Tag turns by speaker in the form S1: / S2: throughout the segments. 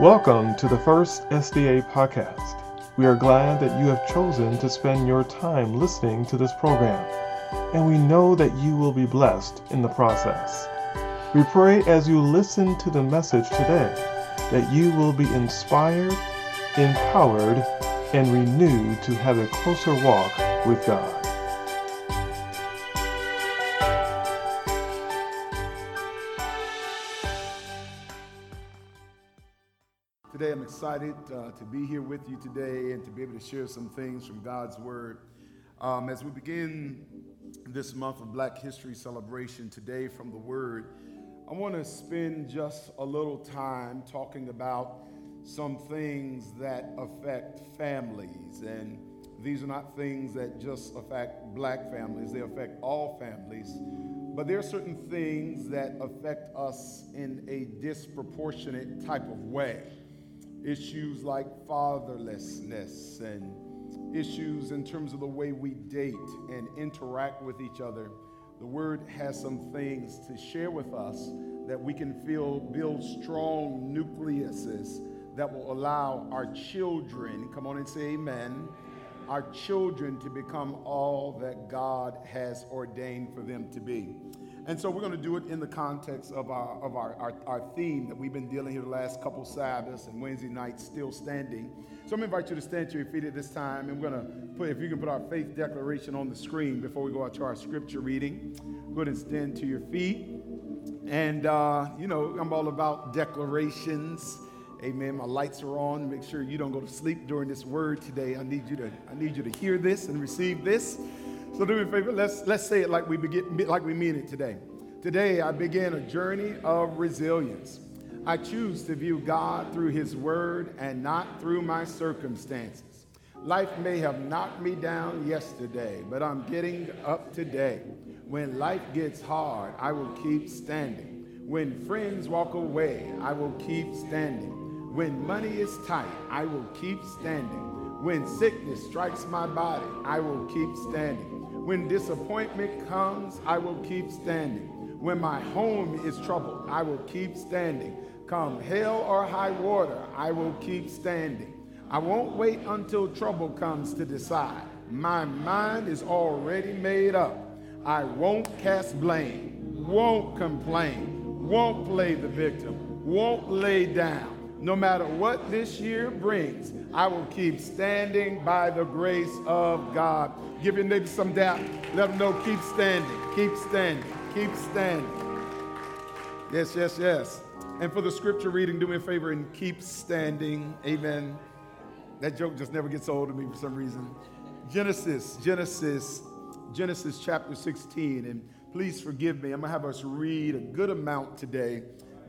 S1: Welcome to the first SDA podcast. We are glad that you have chosen to spend your time listening to this program, and we know that you will be blessed in the process. We pray as you listen to the message today that you will be inspired, empowered, and renewed to have a closer walk with God.
S2: Excited uh, to be here with you today and to be able to share some things from God's Word. Um, as we begin this month of Black History celebration today from the Word, I want to spend just a little time talking about some things that affect families. And these are not things that just affect black families, they affect all families. But there are certain things that affect us in a disproportionate type of way issues like fatherlessness and issues in terms of the way we date and interact with each other. The Word has some things to share with us that we can feel build strong nucleuses that will allow our children, come on and say amen, our children to become all that God has ordained for them to be. And so we're going to do it in the context of our of our, our, our, theme that we've been dealing here the last couple Sabbaths and Wednesday nights, still standing. So I'm going to invite you to stand to your feet at this time. And we're going to put, if you can put our faith declaration on the screen before we go out to our scripture reading. Go ahead and stand to your feet. And, uh, you know, I'm all about declarations. Amen. My lights are on. Make sure you don't go to sleep during this word today. I need you to, I need you to hear this and receive this. So do me a favor, let's, let's say it like we, begin, like we mean it today. Today, I begin a journey of resilience. I choose to view God through His Word and not through my circumstances. Life may have knocked me down yesterday, but I'm getting up today. When life gets hard, I will keep standing. When friends walk away, I will keep standing. When money is tight, I will keep standing. When sickness strikes my body, I will keep standing. When disappointment comes, I will keep standing. When my home is troubled, I will keep standing. Come hell or high water, I will keep standing. I won't wait until trouble comes to decide. My mind is already made up. I won't cast blame, won't complain, won't play the victim, won't lay down. No matter what this year brings, I will keep standing by the grace of God. Give your neighbor some doubt. Let them know, keep standing, keep standing, keep standing. Yes, yes, yes. And for the scripture reading, do me a favor and keep standing. Amen. That joke just never gets old to me for some reason. Genesis, Genesis, Genesis chapter 16. And please forgive me. I'm going to have us read a good amount today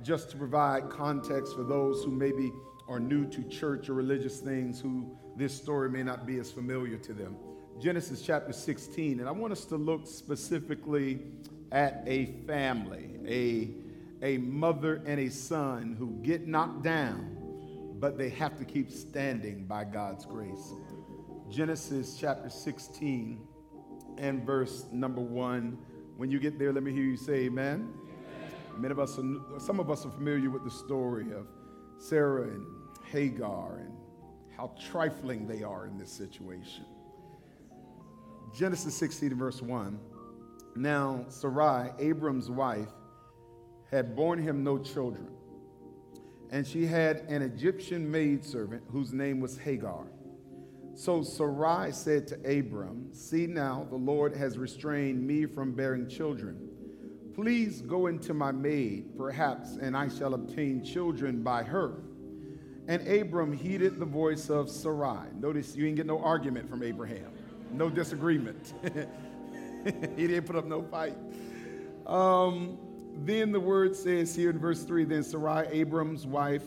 S2: just to provide context for those who maybe are new to church or religious things who this story may not be as familiar to them. Genesis chapter 16, and I want us to look specifically at a family, a, a mother and a son who get knocked down, but they have to keep standing by God's grace. Genesis chapter 16 and verse number one. When you get there, let me hear you say amen. Many of us, are, some of us are familiar with the story of Sarah and Hagar and how trifling they are in this situation. Genesis 16, verse 1. Now, Sarai, Abram's wife, had borne him no children. And she had an Egyptian maidservant whose name was Hagar. So Sarai said to Abram, See now, the Lord has restrained me from bearing children. Please go into my maid, perhaps, and I shall obtain children by her. And Abram heeded the voice of Sarai. Notice you ain't get no argument from Abraham no disagreement. he didn't put up no fight. Um, then the word says here in verse 3 then Sarai, Abram's wife,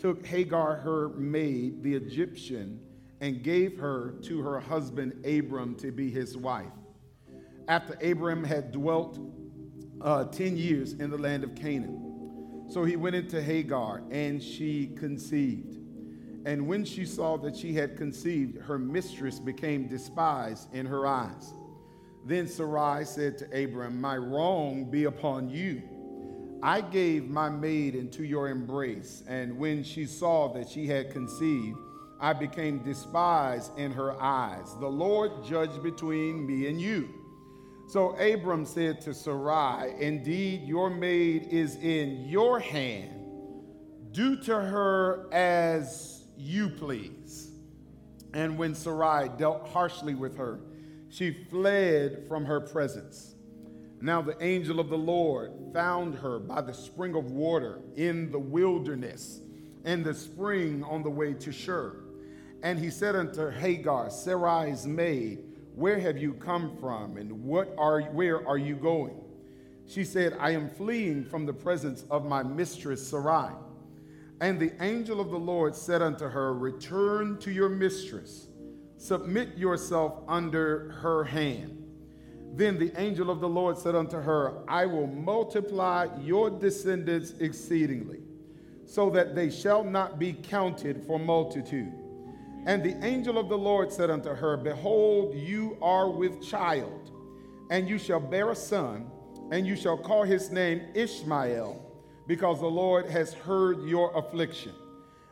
S2: took Hagar, her maid, the Egyptian, and gave her to her husband Abram to be his wife. After Abram had dwelt uh, 10 years in the land of Canaan. So he went into Hagar, and she conceived. And when she saw that she had conceived, her mistress became despised in her eyes. Then Sarai said to Abram, My wrong be upon you. I gave my maid into your embrace, and when she saw that she had conceived, I became despised in her eyes. The Lord judged between me and you. So Abram said to Sarai, Indeed, your maid is in your hand. Do to her as you please. And when Sarai dealt harshly with her, she fled from her presence. Now the angel of the Lord found her by the spring of water in the wilderness, and the spring on the way to Shur. And he said unto Hagar, Sarai's maid, Where have you come from, and what are where are you going? She said, I am fleeing from the presence of my mistress Sarai. And the angel of the Lord said unto her, Return to your mistress, submit yourself under her hand. Then the angel of the Lord said unto her, I will multiply your descendants exceedingly, so that they shall not be counted for multitude. And the angel of the Lord said unto her, Behold, you are with child, and you shall bear a son, and you shall call his name Ishmael, because the Lord has heard your affliction.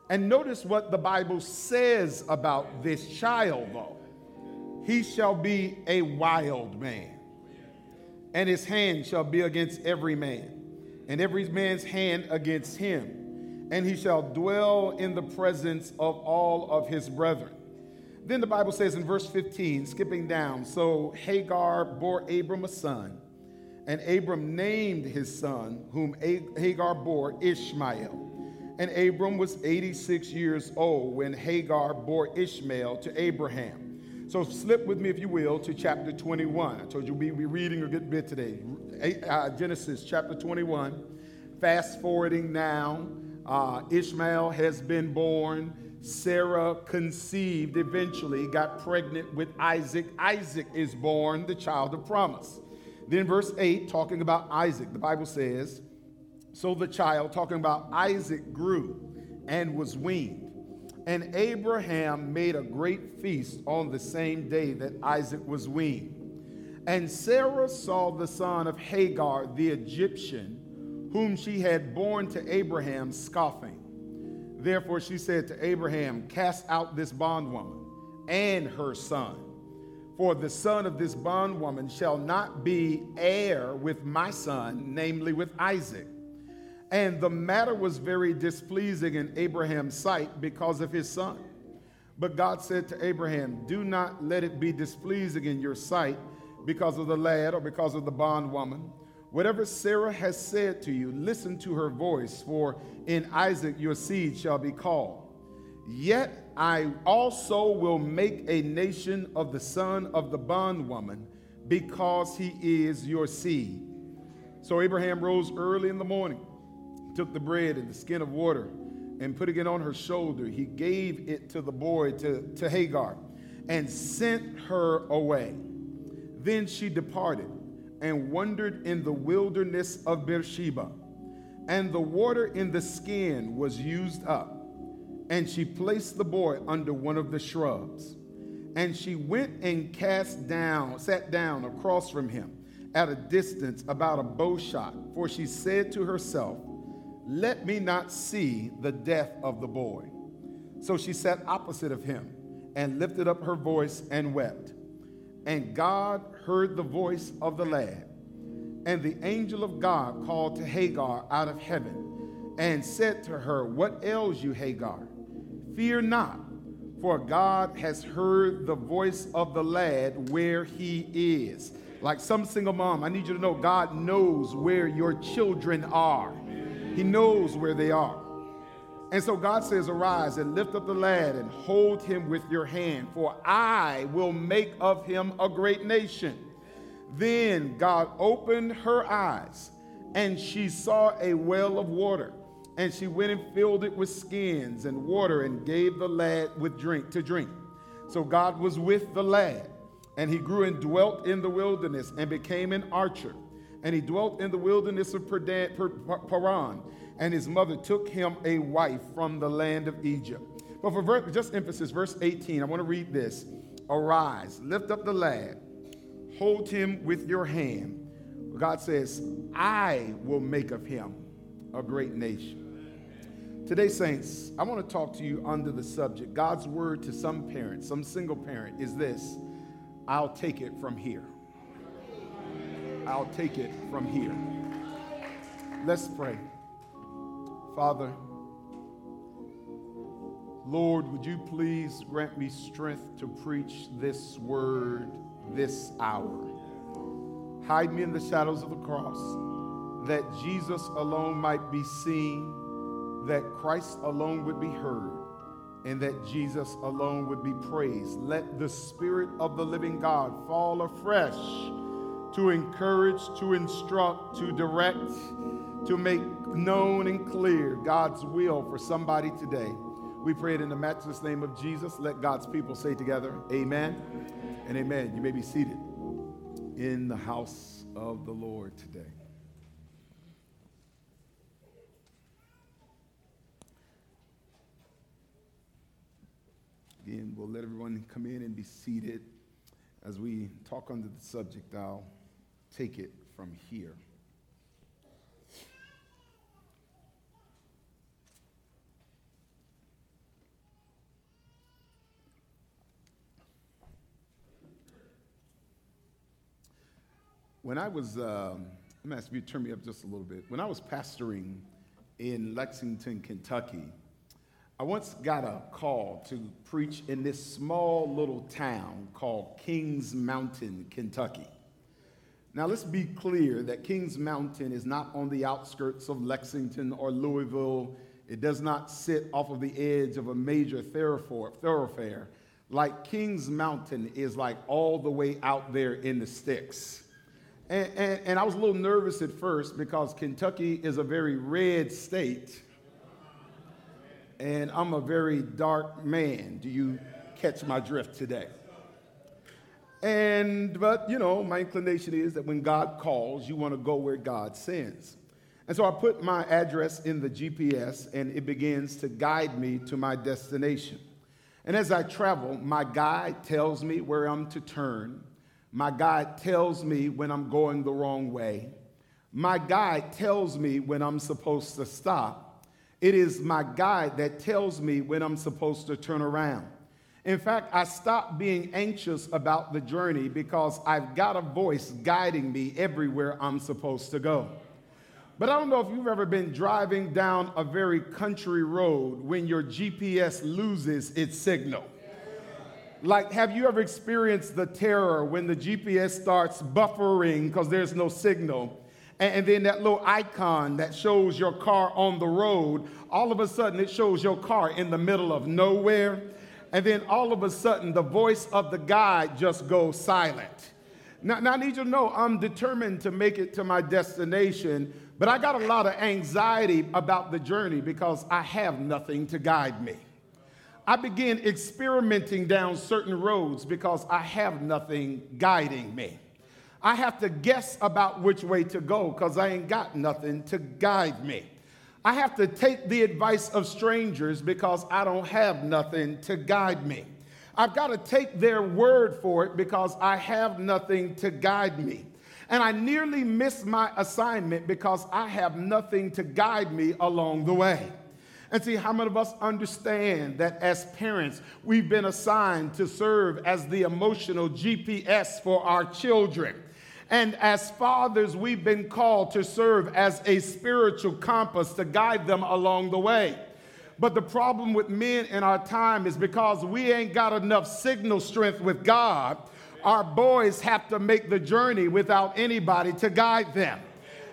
S2: And notice what the Bible says about this child, though. He shall be a wild man, and his hand shall be against every man, and every man's hand against him and he shall dwell in the presence of all of his brethren. Then the Bible says in verse 15, skipping down, so Hagar bore Abram a son, and Abram named his son, whom Hagar bore Ishmael. And Abram was 86 years old when Hagar bore Ishmael to Abraham. So slip with me, if you will, to chapter 21. I told you we'll be reading a good bit today. Uh, Genesis chapter 21. Fast forwarding now uh, Ishmael has been born. Sarah conceived eventually, got pregnant with Isaac. Isaac is born, the child of promise. Then, verse 8, talking about Isaac, the Bible says, So the child, talking about Isaac, grew and was weaned. And Abraham made a great feast on the same day that Isaac was weaned. And Sarah saw the son of Hagar, the Egyptian, whom she had borne to Abraham, scoffing. Therefore she said to Abraham, Cast out this bondwoman and her son. For the son of this bondwoman shall not be heir with my son, namely with Isaac. And the matter was very displeasing in Abraham's sight because of his son. But God said to Abraham, Do not let it be displeasing in your sight because of the lad or because of the bondwoman Whatever Sarah has said to you, listen to her voice, for in Isaac your seed shall be called. Yet I also will make a nation of the son of the bondwoman, because he is your seed. So Abraham rose early in the morning, took the bread and the skin of water, and putting it on her shoulder, he gave it to the boy, to, to Hagar, and sent her away. Then she departed and wandered in the wilderness of Beersheba. And the water in the skin was used up. And she placed the boy under one of the shrubs. And she went and cast down, sat down across from him at a distance about a bow shot. For she said to herself, Let me not see the death of the boy. So she sat opposite of him and lifted up her voice and wept. And God heard the voice of the lad. And the angel of God called to Hagar out of heaven and said to her, What ails you, Hagar? Fear not, for God has heard the voice of the lad where he is. Like some single mom, I need you to know God knows where your children are, He knows where they are. And so God says, Arise and lift up the lad and hold him with your hand, for I will make of him a great nation. Then God opened her eyes, and she saw a well of water. And she went and filled it with skins and water and gave the lad with drink to drink. So God was with the lad, and he grew and dwelt in the wilderness and became an archer. And he dwelt in the wilderness of Paran, and his mother took him a wife from the land of Egypt. But for just emphasis, verse 18, I want to read this. Arise, lift up the lad hold him with your hand. God says, I will make of him a great nation. Today, saints, I want to talk to you under the subject God's word to some parents, some single parent, is this I'll take it from here. I'll take it from here. Let's pray. Father, Lord, would you please grant me strength to preach this word this hour? Hide me in the shadows of the cross, that Jesus alone might be seen that Christ alone would be heard and that Jesus alone would be praised. Let the Spirit of the living God fall afresh to encourage, to instruct, to direct, to make known and clear God's will for somebody today. We pray it in the matchless name of Jesus. Let God's people say together, Amen and Amen. You may be seated in the house of the Lord today. Again, we'll let everyone come in and be seated as we talk under the subject. I'll take it from here. When I was, um, I'm ask you to turn me up just a little bit. When I was pastoring in Lexington, Kentucky, I once got a call to preach in this small little town called Kings Mountain, Kentucky. Now, let's be clear that Kings Mountain is not on the outskirts of Lexington or Louisville. It does not sit off of the edge of a major thoroughfare. Like Kings Mountain is like all the way out there in the sticks. And, and, and I was a little nervous at first because Kentucky is a very red state and I'm a very dark man. Do you catch my drift today? And, but, you know, my inclination is that when God calls, you want to go where God sends. And so I put my address in the GPS, and it begins to guide me to my destination. And as I travel, my guide tells me where I'm to turn. My guide tells me when I'm going the wrong way. My guide tells me when I'm supposed to stop. It is my guide that tells me when I'm supposed to turn around. In fact, I stopped being anxious about the journey because I've got a voice guiding me everywhere I'm supposed to go. But I don't know if you've ever been driving down a very country road when your GPS loses its signal. Like, have you ever experienced the terror when the GPS starts buffering because there's no signal? and then that little icon that shows your car on the road, all of a sudden it shows your car in the middle of nowhere. And then all of a sudden the voice of the guide just goes silent. Now, now, I need you to know I'm determined to make it to my destination, but I got a lot of anxiety about the journey because I have nothing to guide me. I begin experimenting down certain roads because I have nothing guiding me. I have to guess about which way to go because I ain't got nothing to guide me. I have to take the advice of strangers because I don't have nothing to guide me. I've got to take their word for it because I have nothing to guide me. And I nearly miss my assignment because I have nothing to guide me along the way. And see, how many of us understand that as parents, we've been assigned to serve as the emotional GPS for our children? And as fathers, we've been called to serve as a spiritual compass to guide them along the way. But the problem with men in our time is because we ain't got enough signal strength with God, our boys have to make the journey without anybody to guide them.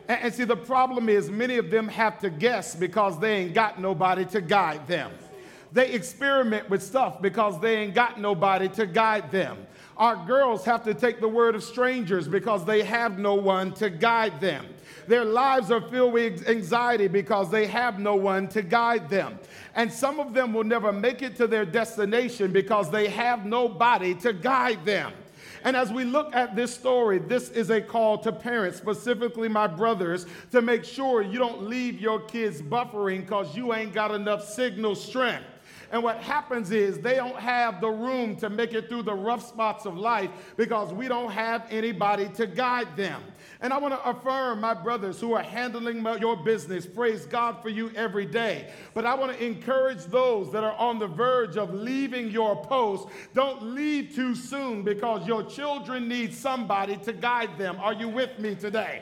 S2: And, and see, the problem is many of them have to guess because they ain't got nobody to guide them. They experiment with stuff because they ain't got nobody to guide them. Our girls have to take the word of strangers because they have no one to guide them. Their lives are filled with anxiety because they have no one to guide them. And some of them will never make it to their destination because they have nobody to guide them. And as we look at this story, this is a call to parents, specifically my brothers, to make sure you don't leave your kids buffering because you ain't got enough signal strength. And what happens is they don't have the room to make it through the rough spots of life because we don't have anybody to guide them. And I want to affirm my brothers who are handling my, your business. Praise God for you every day. But I want to encourage those that are on the verge of leaving your post. Don't leave too soon because your children need somebody to guide them. Are you with me today?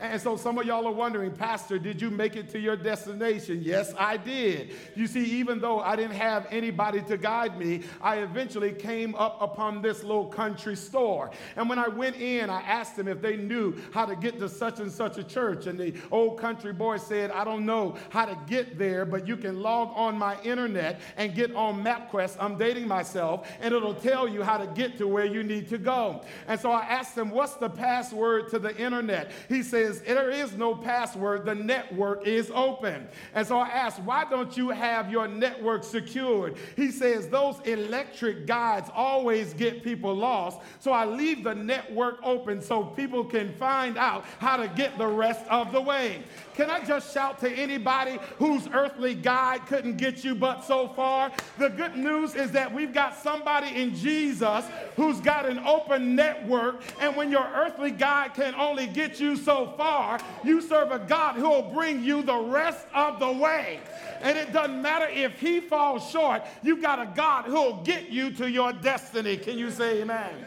S2: And so some of y'all are wondering, Pastor, did you make it to your destination? Yes, I did. You see, even though I didn't have anybody to guide me, I eventually came up upon this little country store. And when I went in, I asked them if they knew how to get to such and such a church. And the old country boy said, I don't know how to get there, but you can log on my internet and get on MapQuest. I'm dating myself, and it'll tell you how to get to where you need to go. And so I asked him, What's the password to the internet? He says, there is no password. The network is open. And so I asked, why don't you have your network secured? He says, those electric guides always get people lost. So I leave the network open so people can find out how to get the rest of the way. Can I just shout to anybody whose earthly guide couldn't get you but so far? The good news is that we've got somebody in Jesus who's got an open network, and when your earthly guide can only get you so far, you serve a God who will bring you the rest of the way. And it doesn't matter if he falls short, you've got a God who'll get you to your destiny. Can you say amen?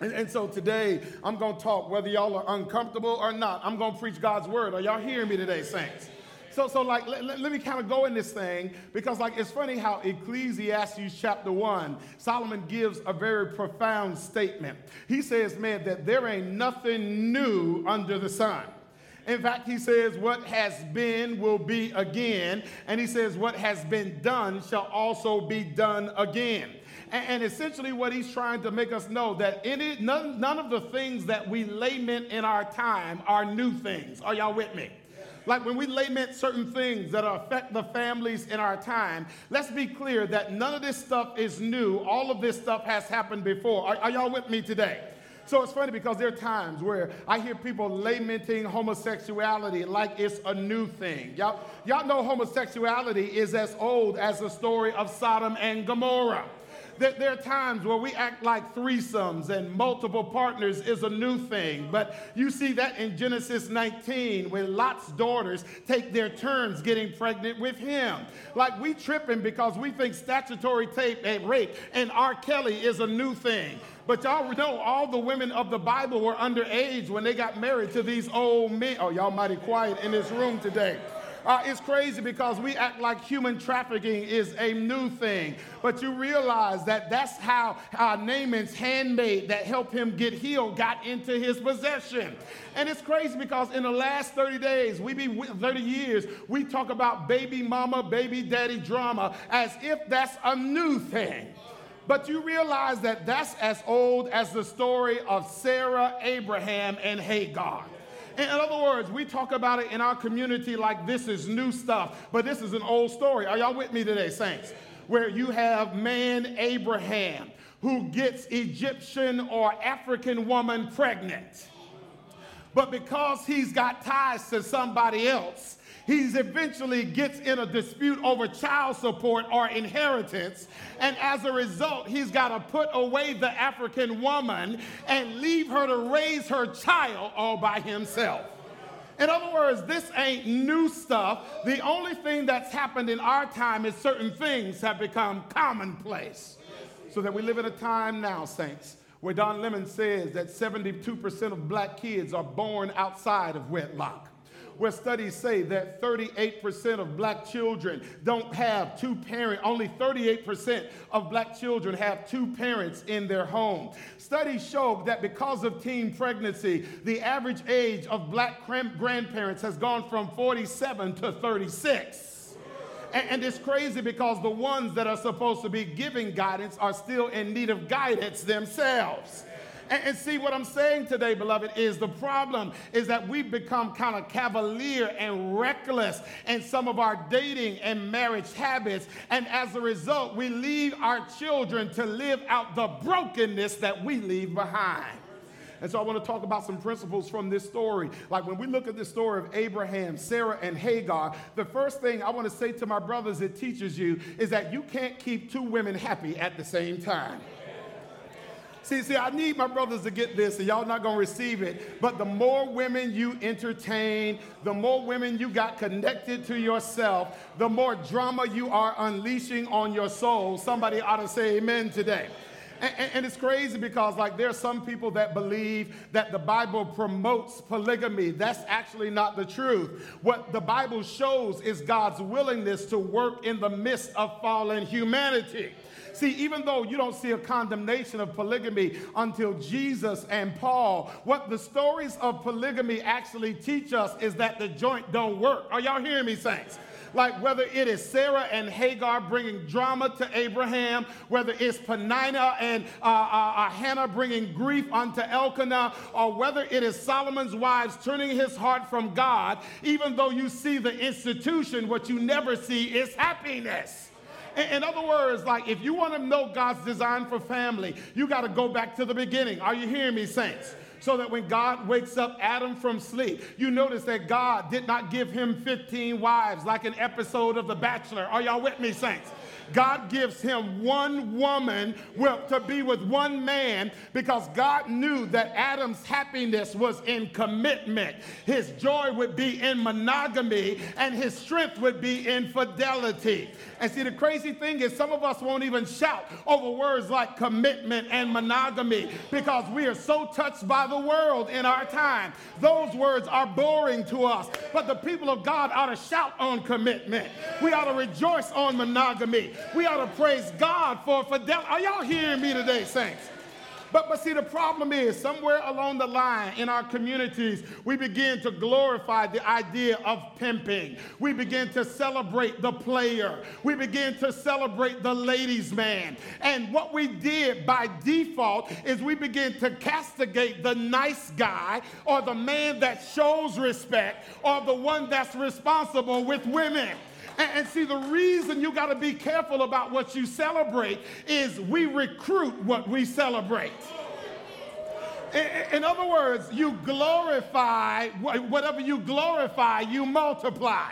S2: And, and, so today, I'm going to talk whether y'all are uncomfortable or not. I'm going to preach God's word. Are y'all hearing me today, saints? So, so like, let, let, me kind of go in this thing because, like, it's funny how Ecclesiastes chapter 1, Solomon gives a very profound statement. He says, man, that there ain't nothing new under the sun. In fact, he says, What has been will be again. And he says, What has been done shall also be done again. And, essentially, what he's trying to make us know that any, none, none of the things that we lament in our time are new things. Are y'all with me? Like when we lament certain things that affect the families in our time, let's be clear that none of this stuff is new. All of this stuff has happened before. Are, are y'all with me today? So it's funny because there are times where I hear people lamenting homosexuality like it's a new thing. Y'all, y'all know homosexuality is as old as the story of Sodom and Gomorrah. There, are times where we act like threesomes and multiple partners is a new thing. But you see that in Genesis 19 when Lot's daughters take their turns getting pregnant with him. Like we tripping because we think statutory tape and rape and R. Kelly is a new thing. But y'all know all the women of the Bible were underage when they got married to these old men. Oh, y'all mighty quiet in this room today. Uh, it's crazy because we act like human trafficking is a new thing. But you realize that that's how uh, Naaman's handmaid that helped him get healed got into his possession. And it's crazy because in the last 30 days, we be 30 years, we talk about baby mama, baby daddy drama as if that's a new thing. But you realize that that's as old as the story of Sarah, Abraham, and Hagar. In other words, we talk about it in our community like this is new stuff, but this is an old story. Are y'all with me today, saints? Where you have man Abraham who gets Egyptian or African woman pregnant. But because he's got ties to somebody else, he eventually gets in a dispute over child support or inheritance. And as a result, he's got to put away the African woman and leave her to raise her child all by himself. In other words, this ain't new stuff. The only thing that's happened in our time is certain things have become commonplace. So that we live in a time now, saints, where Don Lemon says that 72% of black kids are born outside of wedlock where studies say that 38% of black children don't have two parents, only 38% of black children have two parents in their home. Studies show that because of teen pregnancy, the average age of black grandparents has gone from 47 to 36. And, it's crazy because the ones that are supposed to be giving guidance are still in need of guidance themselves. And, and see what I'm saying today, beloved, is the problem is that we've become kind of cavalier and reckless in some of our dating and marriage habits. And as a result, we leave our children to live out the brokenness that we leave behind. And so I want to talk about some principles from this story. Like when we look at the story of Abraham, Sarah, and Hagar, the first thing I want to say to my brothers it teaches you is that you can't keep two women happy at the same time. See, see, I need my brothers to get this, and y'all not gonna receive it. But the more women you entertain, the more women you got connected to yourself, the more drama you are unleashing on your soul. Somebody ought to say amen today. And, and, it's crazy because, like, there are some people that believe that the Bible promotes polygamy. That's actually not the truth. What the Bible shows is God's willingness to work in the midst of fallen humanity. See, even though you don't see a condemnation of polygamy until Jesus and Paul, what the stories of polygamy actually teach us is that the joint don't work. Are y'all hearing me, saints? like whether it is Sarah and Hagar bringing drama to Abraham, whether it's Penina and uh, uh, uh, Hannah bringing grief unto Elkanah, or whether it is Solomon's wives turning his heart from God, even though you see the institution, what you never see is happiness. In other words, like if you want to know God's design for family, you got to go back to the beginning. Are you hearing me, saints? So that when God wakes up Adam from sleep, you notice that God did not give him 15 wives like an episode of The Bachelor. Are y'all with me, saints? God gives him one woman to be with one man because God knew that Adam's happiness was in commitment. His joy would be in monogamy and his strength would be in fidelity. And see, the crazy thing is, some of us won't even shout over words like commitment and monogamy because we are so touched by the world in our time. Those words are boring to us. But the people of God ought to shout on commitment. We ought to rejoice on monogamy. We ought to praise God for fidelity. Are y'all hearing me today, saints? But, but see, the problem is somewhere along the line in our communities, we begin to glorify the idea of pimping. We begin to celebrate the player. We begin to celebrate the ladies' man. And what we did by default is we begin to castigate the nice guy or the man that shows respect or the one that's responsible with women. And, see, the reason you got to be careful about what you celebrate is we recruit what we celebrate. In other words, you glorify whatever you glorify, you multiply.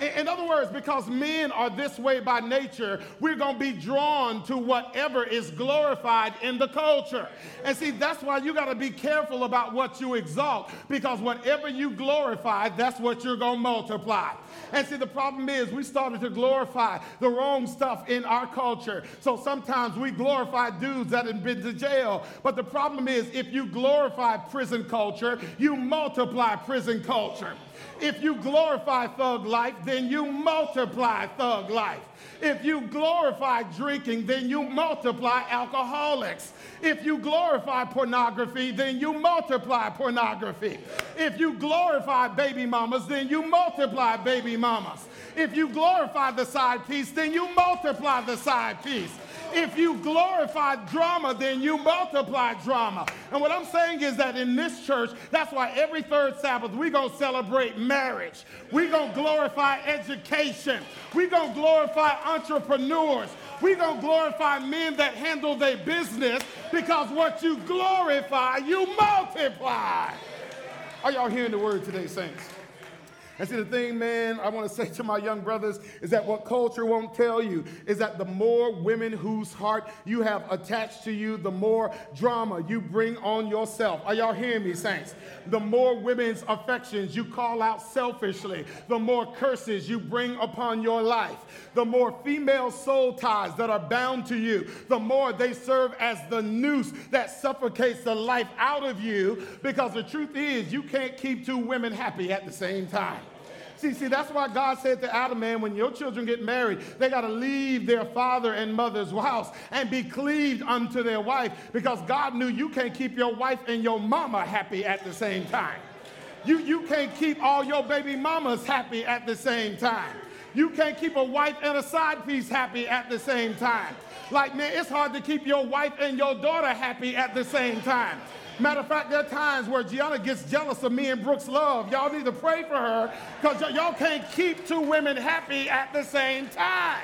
S2: In other words, because men are this way by nature, we're going to be drawn to whatever is glorified in the culture. And see, that's why you got to be careful about what you exalt, because whatever you glorify, that's what you're going to multiply. And see, the problem is we started to glorify the wrong stuff in our culture. So sometimes we glorify dudes that have been to jail. But the problem is if you glorify prison culture, you multiply prison culture. If you glorify thug life, then you multiply thug life. If you glorify drinking, then you multiply alcoholics. If you glorify pornography, then you multiply pornography. If you glorify baby mamas, then you multiply baby mamas. If you glorify the side piece, then you multiply the side piece. If you glorify drama, then you multiply drama. And what I'm saying is that in this church, that's why every third Sabbath we're going to celebrate marriage. We're going to glorify education. We're going to glorify entrepreneurs. We're going to glorify men that handle their business because what you glorify, you multiply. Are y'all hearing the word today, saints? And see, the thing, man, I want to say to my young brothers is that what culture won't tell you is that the more women whose heart you have attached to you, the more drama you bring on yourself. Are y'all hearing me, saints? The more women's affections you call out selfishly, the more curses you bring upon your life, the more female soul ties that are bound to you, the more they serve as the noose that suffocates the life out of you. Because the truth is, you can't keep two women happy at the same time. See, see, that's why God said to Adam, man, when your children get married, they got to leave their father and mother's house and be cleaved unto their wife because God knew you can't keep your wife and your mama happy at the same time. You, you can't keep all your baby mamas happy at the same time. You can't keep a wife and a side piece happy at the same time. Like, man, it's hard to keep your wife and your daughter happy at the same time. Matter of fact, there are times where Gianna gets jealous of me and Brooks' love. Y'all need to pray for her because y- y'all can't keep two women happy at the same time.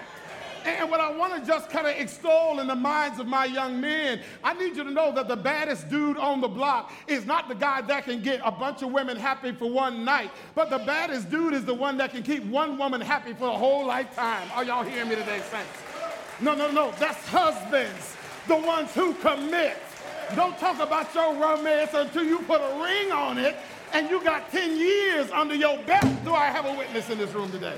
S2: And what I want to just kind of extol in the minds of my young men, I need you to know that the baddest dude on the block is not the guy that can get a bunch of women happy for one night, but the baddest dude is the one that can keep one woman happy for a whole lifetime. Are y'all hearing me today, saints? No, no, no. That's husbands, the ones who commit Don't talk about your romance until you put a ring on it and you got 10 years under your belt. Do I have a witness in this room today?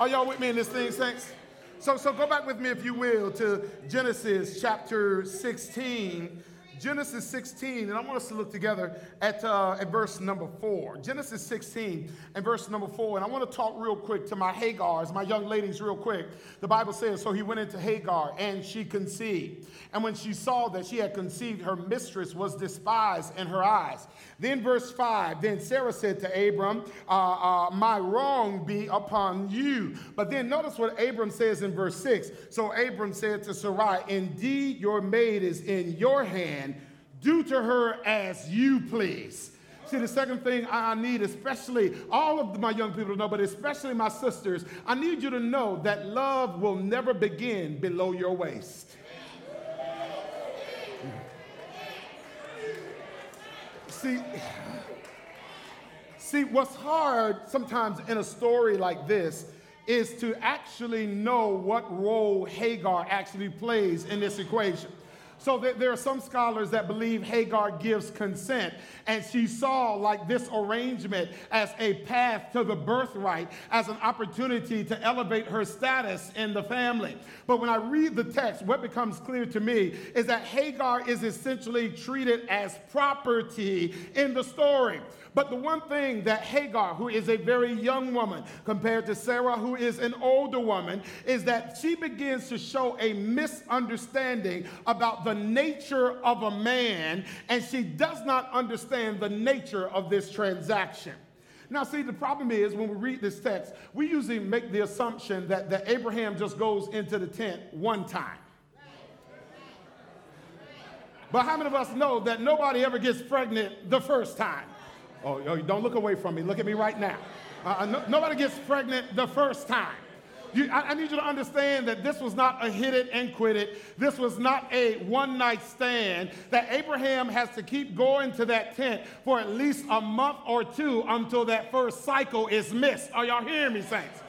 S2: Are y'all with me in this thing, saints? So, so go back with me, if you will, to Genesis chapter 16 Genesis 16, and I want us to look together at, uh, at verse number four. Genesis 16 and verse number four. And I want to talk real quick to my Hagars, my young ladies, real quick. The Bible says, So he went into Hagar, and she conceived. And when she saw that she had conceived, her mistress was despised in her eyes. Then, verse 5 Then Sarah said to Abram, uh, uh, My wrong be upon you. But then notice what Abram says in verse 6. So Abram said to Sarai, Indeed, your maid is in your hand. Do to her as you please. See, the second thing I need, especially all of my young people to know, but especially my sisters, I need you to know that love will never begin below your waist. See, see, what's hard sometimes in a story like this is to actually know what role Hagar actually plays in this equation. So there are some scholars that believe Hagar gives consent, and she saw like this arrangement as a path to the birthright, as an opportunity to elevate her status in the family. But when I read the text, what becomes clear to me is that Hagar is essentially treated as property in the story. But the one thing that Hagar, who is a very young woman compared to Sarah, who is an older woman, is that she begins to show a misunderstanding about the nature of a man, and she does not understand the nature of this transaction. Now, see, the problem is when we read this text, we usually make the assumption that, that Abraham just goes into the tent one time. But how many of us know that nobody ever gets pregnant the first time? Oh, don't look away from me. Look at me right now. Uh, uh, no, nobody gets pregnant the first time. You, I, I, need you to understand that this was not a hit it and quit it. This was not a one night stand. That Abraham has to keep going to that tent for at least a month or two until that first cycle is missed. Are y'all hearing me, saints?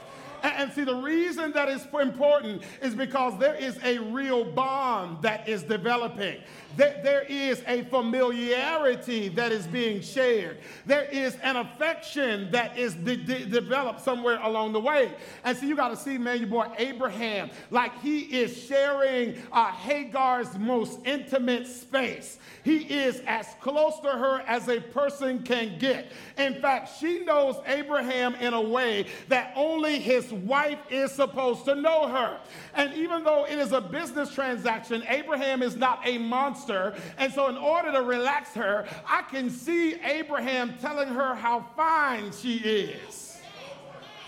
S2: And see, the reason that is important is because there is a real bond that is developing that there is a familiarity that is being shared. There is an affection that is de- de- developed somewhere along the way. And so you got to see, man, your boy Abraham, like he is sharing uh, Hagar's most intimate space. He is as close to her as a person can get. In fact, she knows Abraham in a way that only his wife is supposed to know her. And even though it is a business transaction, Abraham is not a monster monster. And so, in order to relax her, I can see Abraham telling her how fine she is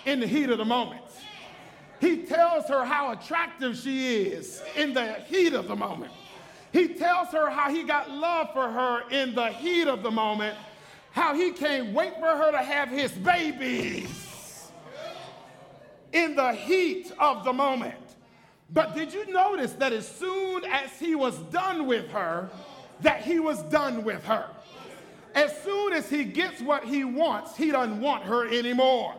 S2: in the heat of the moment. He tells her how attractive she is in the heat of the moment. He tells her how he got love for her in the heat of the moment, how he can't wait for her to have his babies in the heat of the moment. But did you notice that as soon as he was done with her, that he was done with her? As soon as he gets what he wants, he doesn't want her anymore.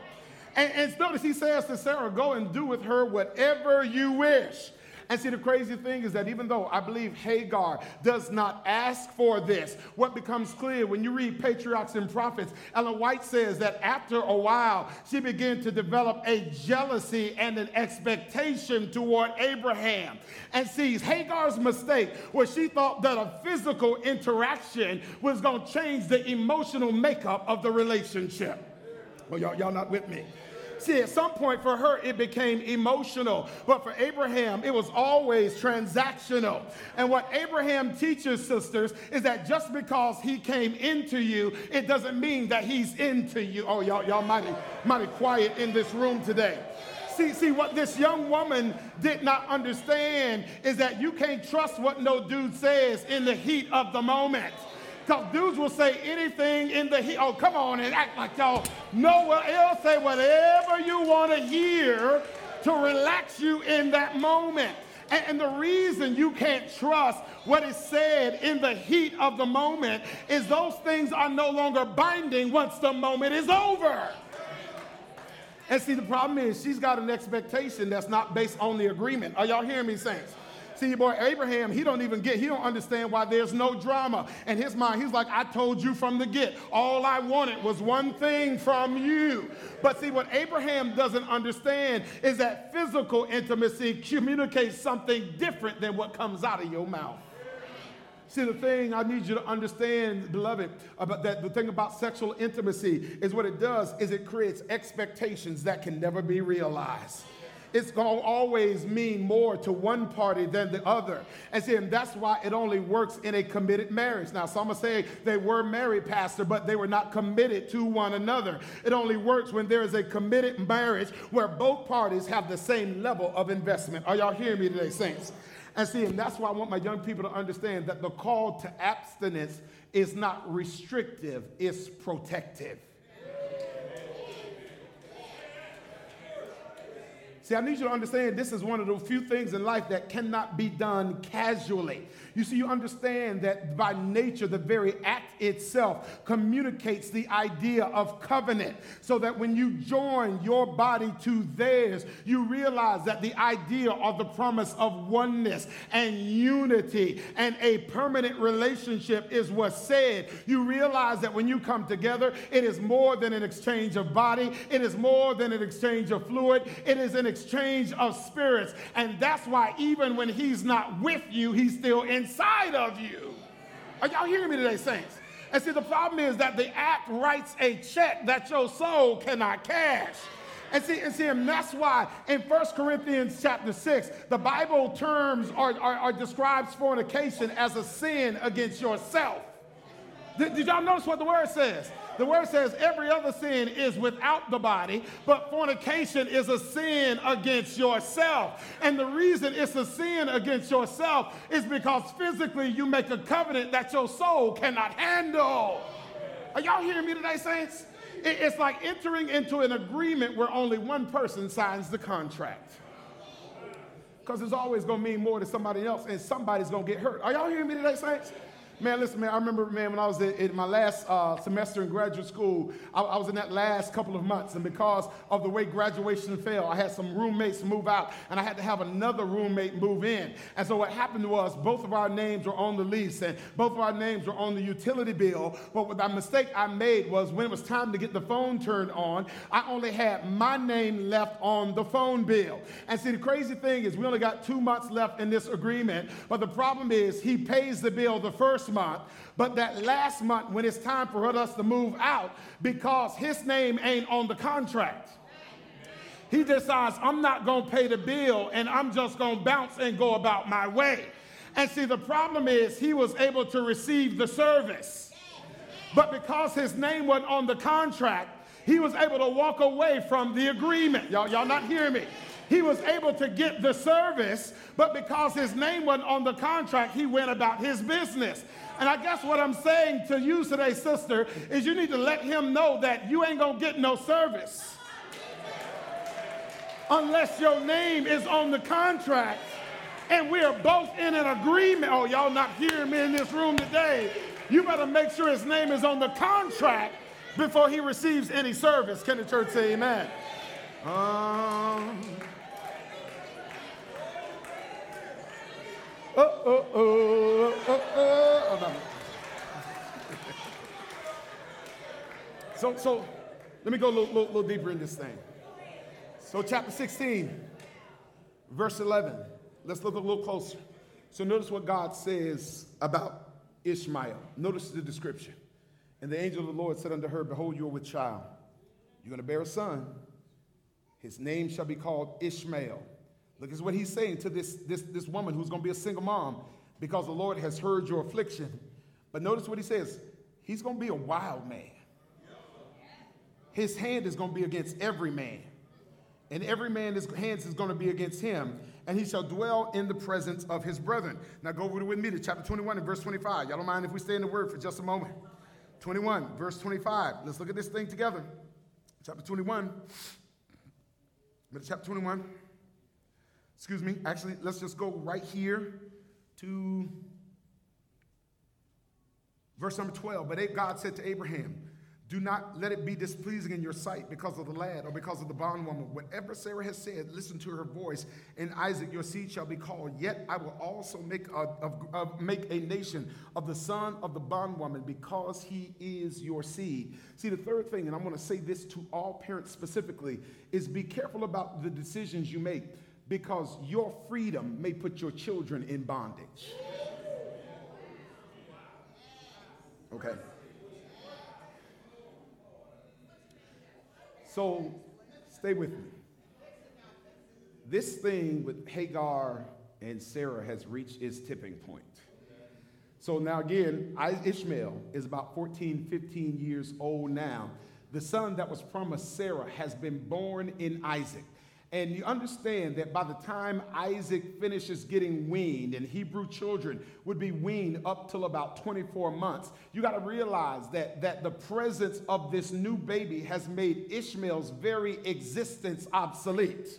S2: And, and notice he says to Sarah, Go and do with her whatever you wish. And see, the crazy thing is that even though I believe Hagar does not ask for this, what becomes clear when you read Patriarchs and Prophets, Ellen White says that after a while, she began to develop a jealousy and an expectation toward Abraham. And sees Hagar's mistake was she thought that a physical interaction was going to change the emotional makeup of the relationship. Well, y'all, y'all not with me. See, at some point for her, it became emotional. But for Abraham, it was always transactional. And what Abraham teaches, sisters, is that just because he came into you, it doesn't mean that he's into you. Oh, y'all, y'all mighty, mighty quiet in this room today. See, see, what this young woman did not understand is that you can't trust what no dude says in the heat of the moment. Because dudes will say anything in the heat. Oh, come on and act like y'all know what. They'll say whatever you want to hear to relax you in that moment. And, and, the reason you can't trust what is said in the heat of the moment is those things are no longer binding once the moment is over. And see, the problem is she's got an expectation that's not based on the agreement. Are y'all hearing me, saints? See, boy, Abraham, he don't even get, he don't understand why there's no drama. In his mind, he's like, I told you from the get. All I wanted was one thing from you. But see, what Abraham doesn't understand is that physical intimacy communicates something different than what comes out of your mouth. See, the thing I need you to understand, beloved, about that the thing about sexual intimacy is what it does is it creates expectations that can never be realized it's going to always mean more to one party than the other. And see, and that's why it only works in a committed marriage. Now, some are saying they were married, Pastor, but they were not committed to one another. It only works when there is a committed marriage where both parties have the same level of investment. Are y'all hearing me today, saints? And see, and that's why I want my young people to understand that the call to abstinence is not restrictive, it's protective. See, I need you to understand this is one of the few things in life that cannot be done casually. You see, you understand that by nature, the very act itself communicates the idea of covenant. So that when you join your body to theirs, you realize that the idea of the promise of oneness and unity and a permanent relationship is what's said. You realize that when you come together, it is more than an exchange of body, it is more than an exchange of fluid, it is an exchange of spirits. And that's why even when he's not with you, he's still inside of you. Are y'all hearing me today, saints? And see, the problem is that the act writes a check that your soul cannot cash. And see, and see, and that's why in 1 Corinthians chapter 6, the Bible terms or, describes fornication as a sin against yourself. Did, did y'all notice what the word says? The word says every other sin is without the body, but fornication is a sin against yourself. And the reason it's a sin against yourself is because physically you make a covenant that your soul cannot handle. Are y'all hearing me today, saints? It's like entering into an agreement where only one person signs the contract. Because it's always going to mean more to somebody else, and somebody's going to get hurt. Are y'all hearing me today, saints? Man, listen, man, I remember, man, when I was in, in my last uh, semester in graduate school, I, I, was in that last couple of months, and because of the way graduation fell, I had some roommates move out, and I had to have another roommate move in. And so what happened was both of our names were on the lease, and both of our names were on the utility bill. But what the mistake I made was when it was time to get the phone turned on, I only had my name left on the phone bill. And see, the crazy thing is we only got two months left in this agreement, but the problem is he pays the bill the first month, but that last month when it's time for us to move out because his name ain't on the contract. He decides, I'm not going to pay the bill and I'm just going to bounce and go about my way. And see, the problem is he was able to receive the service. But because his name wasn't on the contract, he was able to walk away from the agreement. Y'all, y'all not hearing me? He was able to get the service, but because his name wasn't on the contract, he went about his business. And I guess what I'm saying to you today, sister, is you need to let him know that you ain't gonna get no service unless your name is on the contract and we are both in an agreement. Oh, y'all not hearing me in this room today. You better make sure his name is on the contract before he receives any service. Can the church say amen? Um, oh, oh, oh, oh, oh, oh. so, so let me go a little, little, little deeper in this thing. So, chapter 16, verse 11. Let's look a little closer. So, notice what God says about Ishmael. Notice the description. And the angel of the Lord said unto her, Behold, you are with child. You're going to bear a son. His name shall be called Ishmael Look at what he's saying to this, this, this woman who's going to be a single mom because the Lord has heard your affliction. But notice what he says He's going to be a wild man. His hand is going to be against every man, and every man's hands is going to be against him, and he shall dwell in the presence of his brethren. Now go over with me to chapter 21 and verse 25. Y'all don't mind if we stay in the word for just a moment. 21, verse 25. Let's look at this thing together. Chapter 21. Chapter 21 excuse me, actually, let's just go right here to verse number 12. But God said to Abraham, Do not let it be displeasing in your sight because of the lad or because of the bondwoman. Whatever Sarah has said, listen to her voice. And Isaac, your seed shall be called. Yet I will also make a, a, a, make a nation of the son of the bondwoman because he is your seed. See, the third thing, and I'm going to say this to all parents specifically, is be careful about the decisions you make because your freedom may put your children in bondage. Okay. So stay with me. This thing with Hagar and Sarah has reached its tipping point. So now, again, Ishmael is about 14, 15 years old now. The son that was promised Sarah has been born in Isaac. And you understand that by the time Isaac finishes getting weaned, and Hebrew children would be weaned up till about 24 months, you got to realize that, that the presence of this new baby has made Ishmael's very existence obsolete.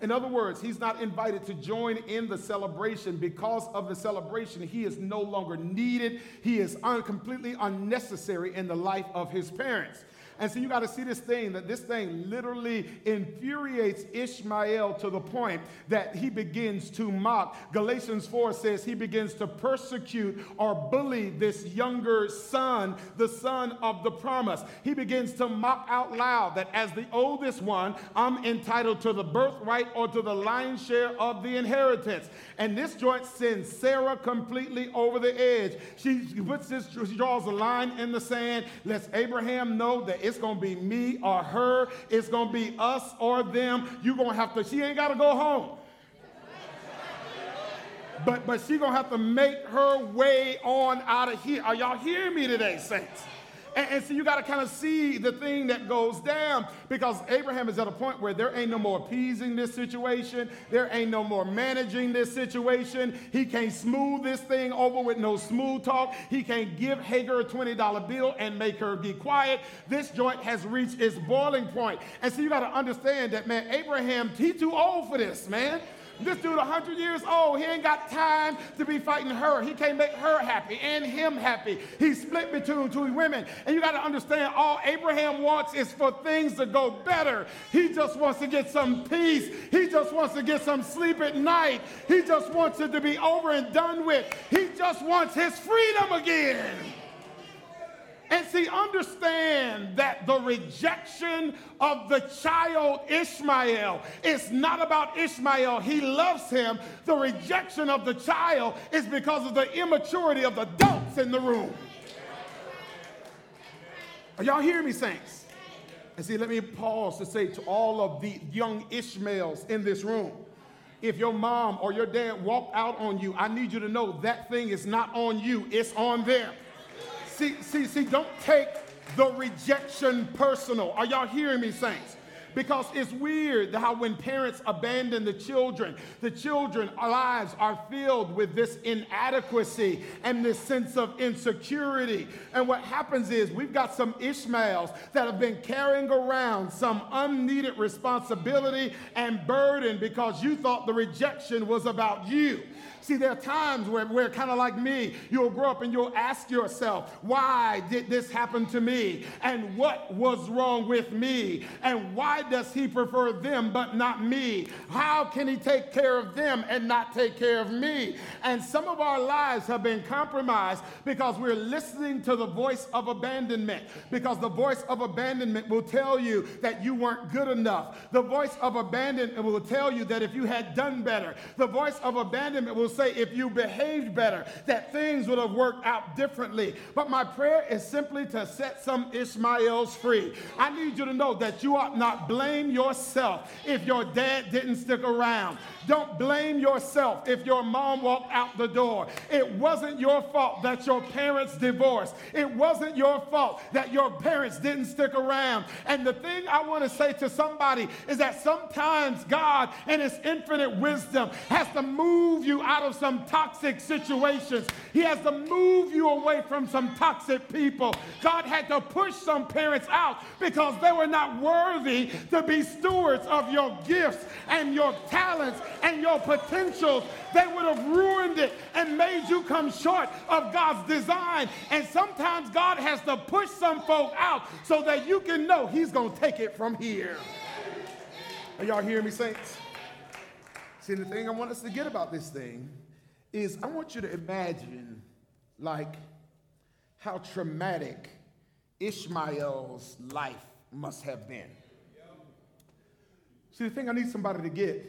S2: In other words, he's not invited to join in the celebration because of the celebration. He is no longer needed. He is un- completely unnecessary in the life of his parents. And so you got to see this thing that this thing literally infuriates Ishmael to the point that he begins to mock. Galatians 4 says he begins to persecute or bully this younger son, the son of the promise. He begins to mock out loud that as the oldest one, I'm entitled to the birthright or to the lion's share of the inheritance. And this joint sends Sarah completely over the edge. She puts this, she draws a line in the sand, lets Abraham know that it's going to be me or her. It's going to be us or them. You're going to have to, she ain't got to go home. But, but she going to have to make her way on out of here. Are y'all hearing me today, saints? And, and so you got to kind of see the thing that goes down because Abraham is at a point where there ain't no more appeasing this situation. There ain't no more managing this situation. He can't smooth this thing over with no smooth talk. He can't give Hagar a $20 bill and make her be quiet. This joint has reached its boiling point. And so you got to understand that, man, Abraham, he too old for this, man. This dude, 100 years old, he ain't got time to be fighting her. He can't make her happy and him happy. He's split between two women. And you got to understand, all Abraham wants is for things to go better. He just wants to get some peace. He just wants to get some sleep at night. He just wants it to be over and done with. He just wants his freedom again. And see, understand that the rejection of the child Ishmael is not about Ishmael. He loves him. The rejection of the child is because of the immaturity of the adults in the room. Are y'all hearing me, saints? And see, let me pause to say to all of the young Ishmaels in this room if your mom or your dad walked out on you, I need you to know that thing is not on you, it's on them see, see, see, don't take the rejection personal. Are y'all hearing me, saints? Because it's weird how when parents abandon the children, the children lives are filled with this inadequacy and this sense of insecurity. And what happens is we've got some Ishmaels that have been carrying around some unneeded responsibility and burden because you thought the rejection was about you. See, there are times where, where kind of like me, you'll grow up and you'll ask yourself, why did this happen to me? And what was wrong with me? And why does he prefer them but not me? How can he take care of them and not take care of me? And some of our lives have been compromised because we're listening to the voice of abandonment. Because the voice of abandonment will tell you that you weren't good enough. The voice of abandonment will tell you that if you had done better. The voice of abandonment will say if you behaved better, that things would have worked out differently. But my prayer is simply to set some Ishmaels free. I need you to know that you ought not blame yourself if your dad didn't stick around. Don't blame yourself if your mom walked out the door. It wasn't your fault that your parents divorced. It wasn't your fault that your parents didn't stick around. And the thing I want to say to somebody is that sometimes God, in His infinite wisdom, has to move you out of some toxic situations. He has to move you away from some toxic people. God had to push some parents out because they were not worthy to be stewards of your gifts and your talents and your potentials, they would have ruined it and made you come short of God's design. And sometimes God has to push some folk out so that you can know He's going to take it from here. Are y'all hearing me, saints? See, the thing I want us to get about this thing is I want you to imagine, like, how traumatic Ishmael's life must have been. See, the thing I need somebody to get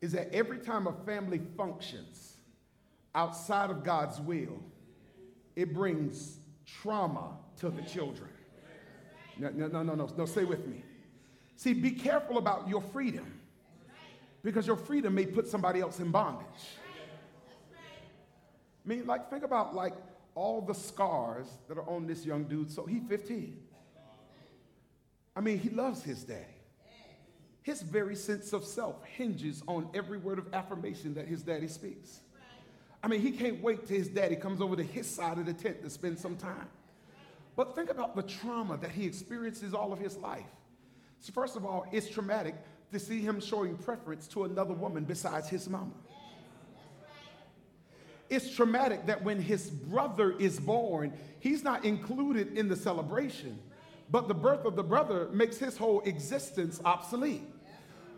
S2: is that every time a family functions outside of God's will, it brings trauma to the children. No, no, no, no, no, no, stay with me. See, be careful about your freedom because your freedom may put somebody else in bondage. I mean, like, think about like all the scars that are on this young dude. So he's 15. I mean, he loves his daddy. His very sense of self hinges on every word of affirmation that his daddy speaks. I mean, he can't wait till his daddy comes over to his side of the tent to spend some time. But think about the trauma that he experiences all of his life. So, first of all, it's traumatic to see him showing preference to another woman besides his mama. It's traumatic that when his brother is born, he's not included in the celebration, but the birth of the brother makes his whole existence obsolete.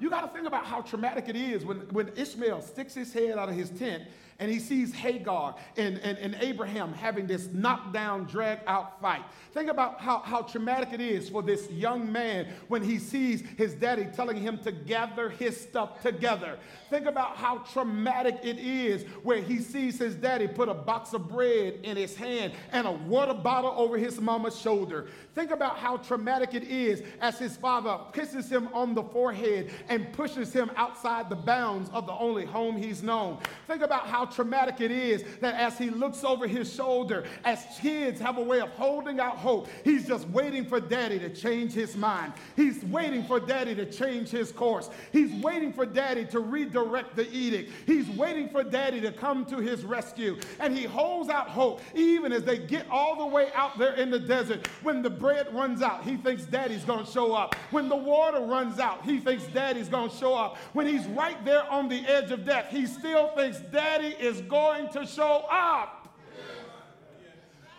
S2: You got to think about how traumatic it is when, when Ishmael sticks his head out of his tent and he sees Hagar and, and, and Abraham having this knockdown, drag out fight. Think about how, how traumatic it is for this young man when he sees his daddy telling him to gather his stuff together. Think about how traumatic it is where he sees his daddy put a box of bread in his hand and a water bottle over his mama's shoulder. Think about how traumatic it is as his father kisses him on the forehead and pushes him outside the bounds of the only home he's known. Think about how traumatic it is that as he looks over his shoulder, as kids have a way of holding out hope, he's just waiting for daddy to change his mind. He's waiting for daddy to change his course. He's waiting for daddy to redirect the edict. He's waiting for daddy to come to his rescue. And he holds out hope even as they get all the way out there in the desert. When the bread runs out, he thinks daddy's going to show up. When the water runs out, he thinks daddy's going to show up. When he's right there on the edge of death, he still thinks daddy is going to show up.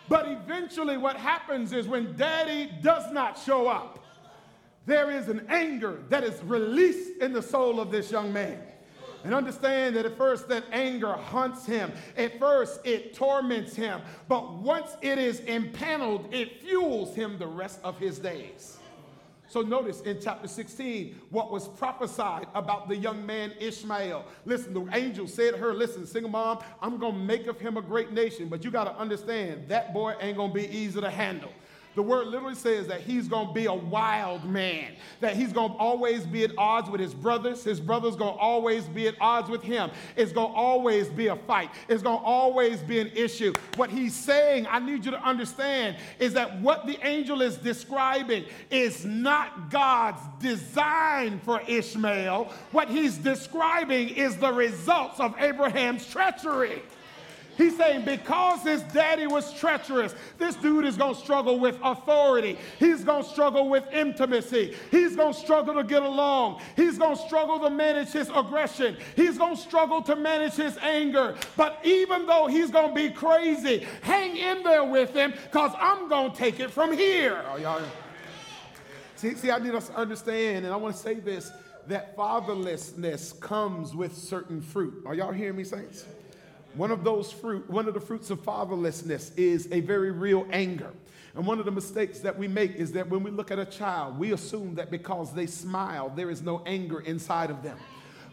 S2: But eventually, what happens is when daddy does not show up, there is an anger that is released in the soul of this young man. And understand that at first that anger haunts him. At first it torments him. But once it is impaneled, it fuels him the rest of his days. So notice in chapter 16 what was prophesied about the young man Ishmael. Listen, the angel said to her, Listen, single mom, I'm going to make of him a great nation, but you got to understand that boy ain't going to be easy to handle. The word literally says that he's going to be a wild man, that he's going to always be at odds with his brothers. His brothers going to always be at odds with him. It's going to always be a fight. It's going to always be an issue. What he's saying, I need you to understand, is that what the angel is describing is not God's design for Ishmael. What he's describing is the results of Abraham's treachery. He's saying because his daddy was treacherous, this dude is going to struggle with authority. He's going to struggle with intimacy. He's going to struggle to get along. He's going to struggle to manage his aggression. He's going to struggle to manage his anger. But even though he's going to be crazy, hang in there with him because I'm going to take it from here. Oh, y'all. See, see, I need us to understand, and I want to say this that fatherlessness comes with certain fruit. Are y'all hearing me, saints? One of those fruit, one of the fruits of fatherlessness is a very real anger. And one of the mistakes that we make is that when we look at a child, we assume that because they smile, there is no anger inside of them.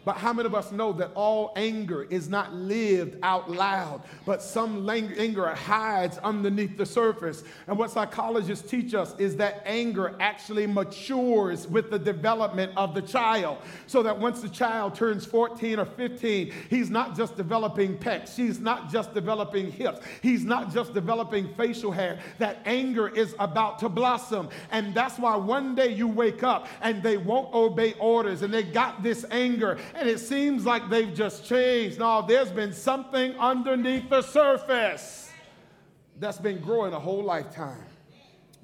S2: But how many of us know that all anger is not lived out loud, but some anger hides underneath the surface? And what psychologists teach us is that anger actually matures with the development of the child. So that once the child turns 14 or 15, he's not just developing pecs, he's not just developing hips, he's not just developing facial hair. That anger is about to blossom. And that's why one day you wake up and they won't obey orders and they got this anger and it seems like they've just changed. No, there's been something underneath the surface that's been growing a whole lifetime.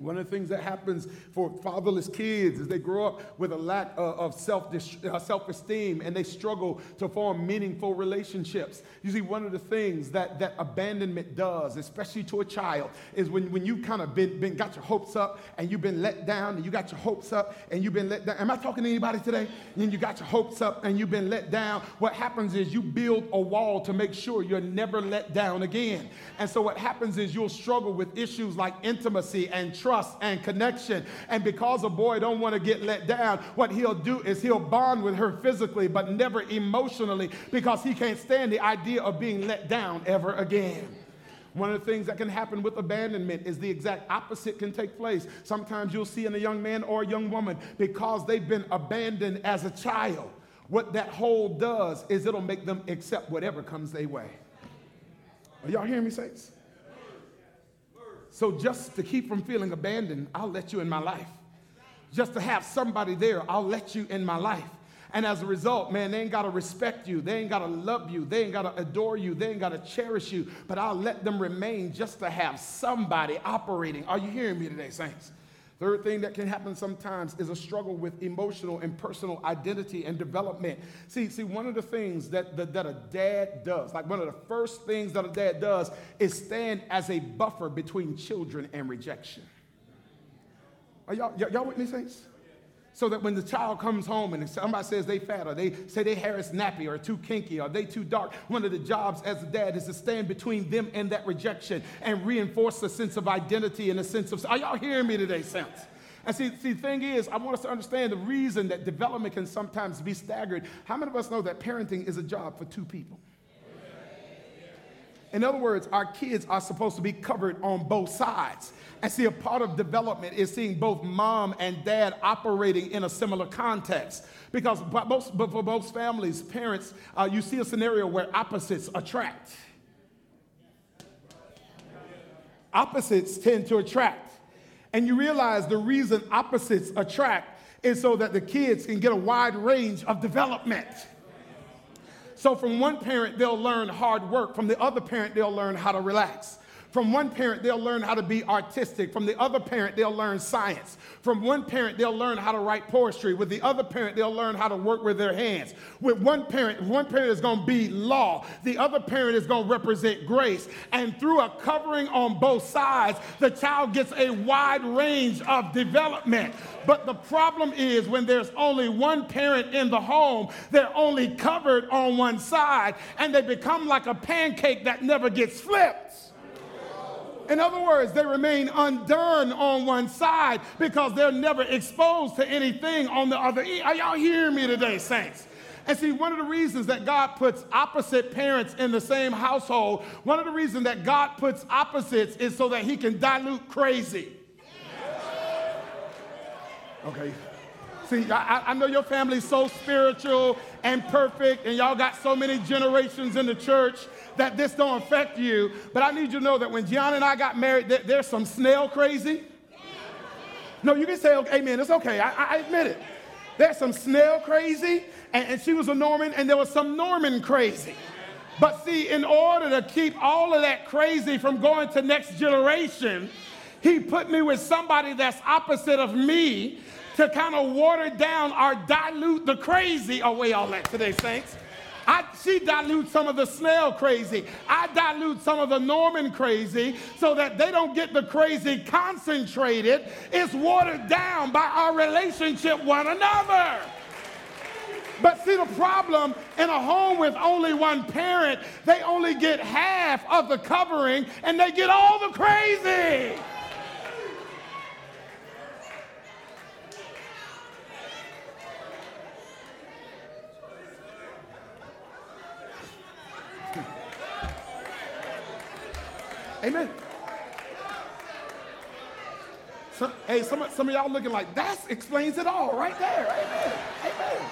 S2: One of the things that happens for fatherless kids is they grow up with a lack of self uh, self-esteem and they struggle to form meaningful relationships. You see, one of the things that, that abandonment does, especially to a child, is when, when you kind of been, been got your hopes up and you've been let down and you got your hopes up and you've been let down. Am I talking to anybody today? And you got your hopes up and you've been let down. What happens is you build a wall to make sure you're never let down again. And so what happens is you'll struggle with issues like intimacy and trust trust and connection. And because a boy don't want to get let down, what he'll do is he'll bond with her physically, but never emotionally, because he can't stand the idea of being let down ever again. One of the things that can happen with abandonment is the exact opposite can take place. Sometimes you'll see in a young man or a young woman because they've been abandoned as a child. What that hold does is it'll make them accept whatever comes their way. Are y'all hearing me, saints? So just to keep from feeling abandoned, I'll let you in my life. Just to have somebody there, I'll let you in my life. And as a result, man, they ain't got to respect you. They ain't got to love you. They ain't got to adore you. They ain't got to cherish you. But I'll let them remain just to have somebody operating. Are you hearing me today, saints? Third thing that can happen sometimes is a struggle with emotional and personal identity and development. See, see, one of the things that, that, that, a dad does, like one of the first things that a dad does, is stand as a buffer between children and rejection. Are y'all, y'all with me, saints? So that when the child comes home and somebody says they fat or they say their hair is nappy or too kinky or they too dark, one of the jobs as a dad is to stand between them and that rejection and reinforce a sense of identity and a sense of, are y'all hearing me today, saints? And see, see, the thing is, I want us to understand the reason that development can sometimes be staggered. How many of us know that parenting is a job for two people? In other words, our kids are supposed to be covered on both sides. And see, a part of development is seeing both mom and dad operating in a similar context. Because most, but for most families, parents, uh, you see a scenario where opposites attract. Opposites tend to attract. And you realize the reason opposites attract is so that the kids can get a wide range of development. So, from one parent, they'll learn hard work. From the other parent, they'll learn how to relax. From one parent, they'll learn how to be artistic. From the other parent, they'll learn science. From one parent, they'll learn how to write poetry. With the other parent, they'll learn how to work with their hands. With one parent, one parent is going to be law. The other parent is going to represent grace. And through a covering on both sides, the child gets a wide range of development. But the problem is when there's only one parent in the home, they're only covered on one side, and they become like a pancake that never gets flipped. In other words, they remain undone on one side because they're never exposed to anything on the other. Are y'all hearing me today, saints? And see, one of the reasons that God puts opposite parents in the same household, one of the reasons that God puts opposites is so that He can dilute crazy. Okay. See, I, I know your family's so spiritual and perfect, and y'all got so many generations in the church that this don't affect you, but I need you to know that when Gianna and I got married, there, there's some snail crazy. No, you can say, okay, amen, it's okay. I, I admit it. There's some snail crazy, and, and she was a Norman, and there was some Norman crazy. But see, in order to keep all of that crazy from going to next generation, he put me with somebody that's opposite of me to kind of water down or dilute the crazy away all that today, saints. I, she dilutes some of the snail crazy. I dilute some of the Norman crazy so that they don't get the crazy concentrated. It's watered down by our relationship one another. But see, the problem in a home with only one parent, they only get half of the covering and they get all the crazy. Amen. Some, hey, some, some of y'all looking like that explains it all right there. Amen. Amen.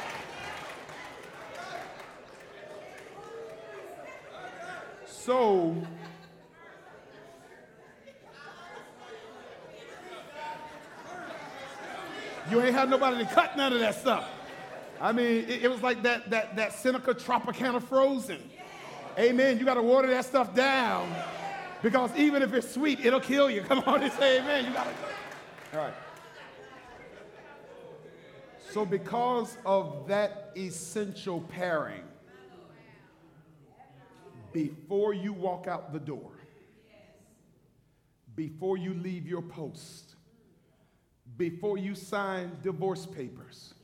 S2: So, you ain't had nobody to cut none of that stuff. I mean, it, it was like that, that, that Seneca Tropicana frozen. Amen. You got to water that stuff down because even if it's sweet, it'll kill you. Come on and say amen. You gotta All right. So, because of that essential pairing, before you walk out the door, before you leave your post, before you sign divorce papers,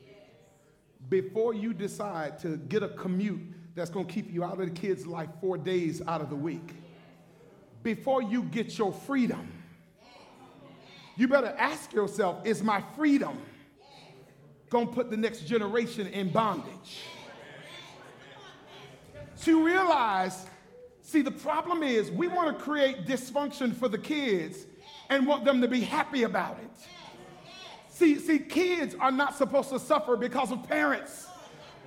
S2: before you decide to get a commute that's going to keep you out of the kid's life four days out of the week, before you get your freedom, you better ask yourself is my freedom going to put the next generation in bondage? To realize, see, the problem is we want to create dysfunction for the kids and want them to be happy about it. See, see, kids are not supposed to suffer because of parents.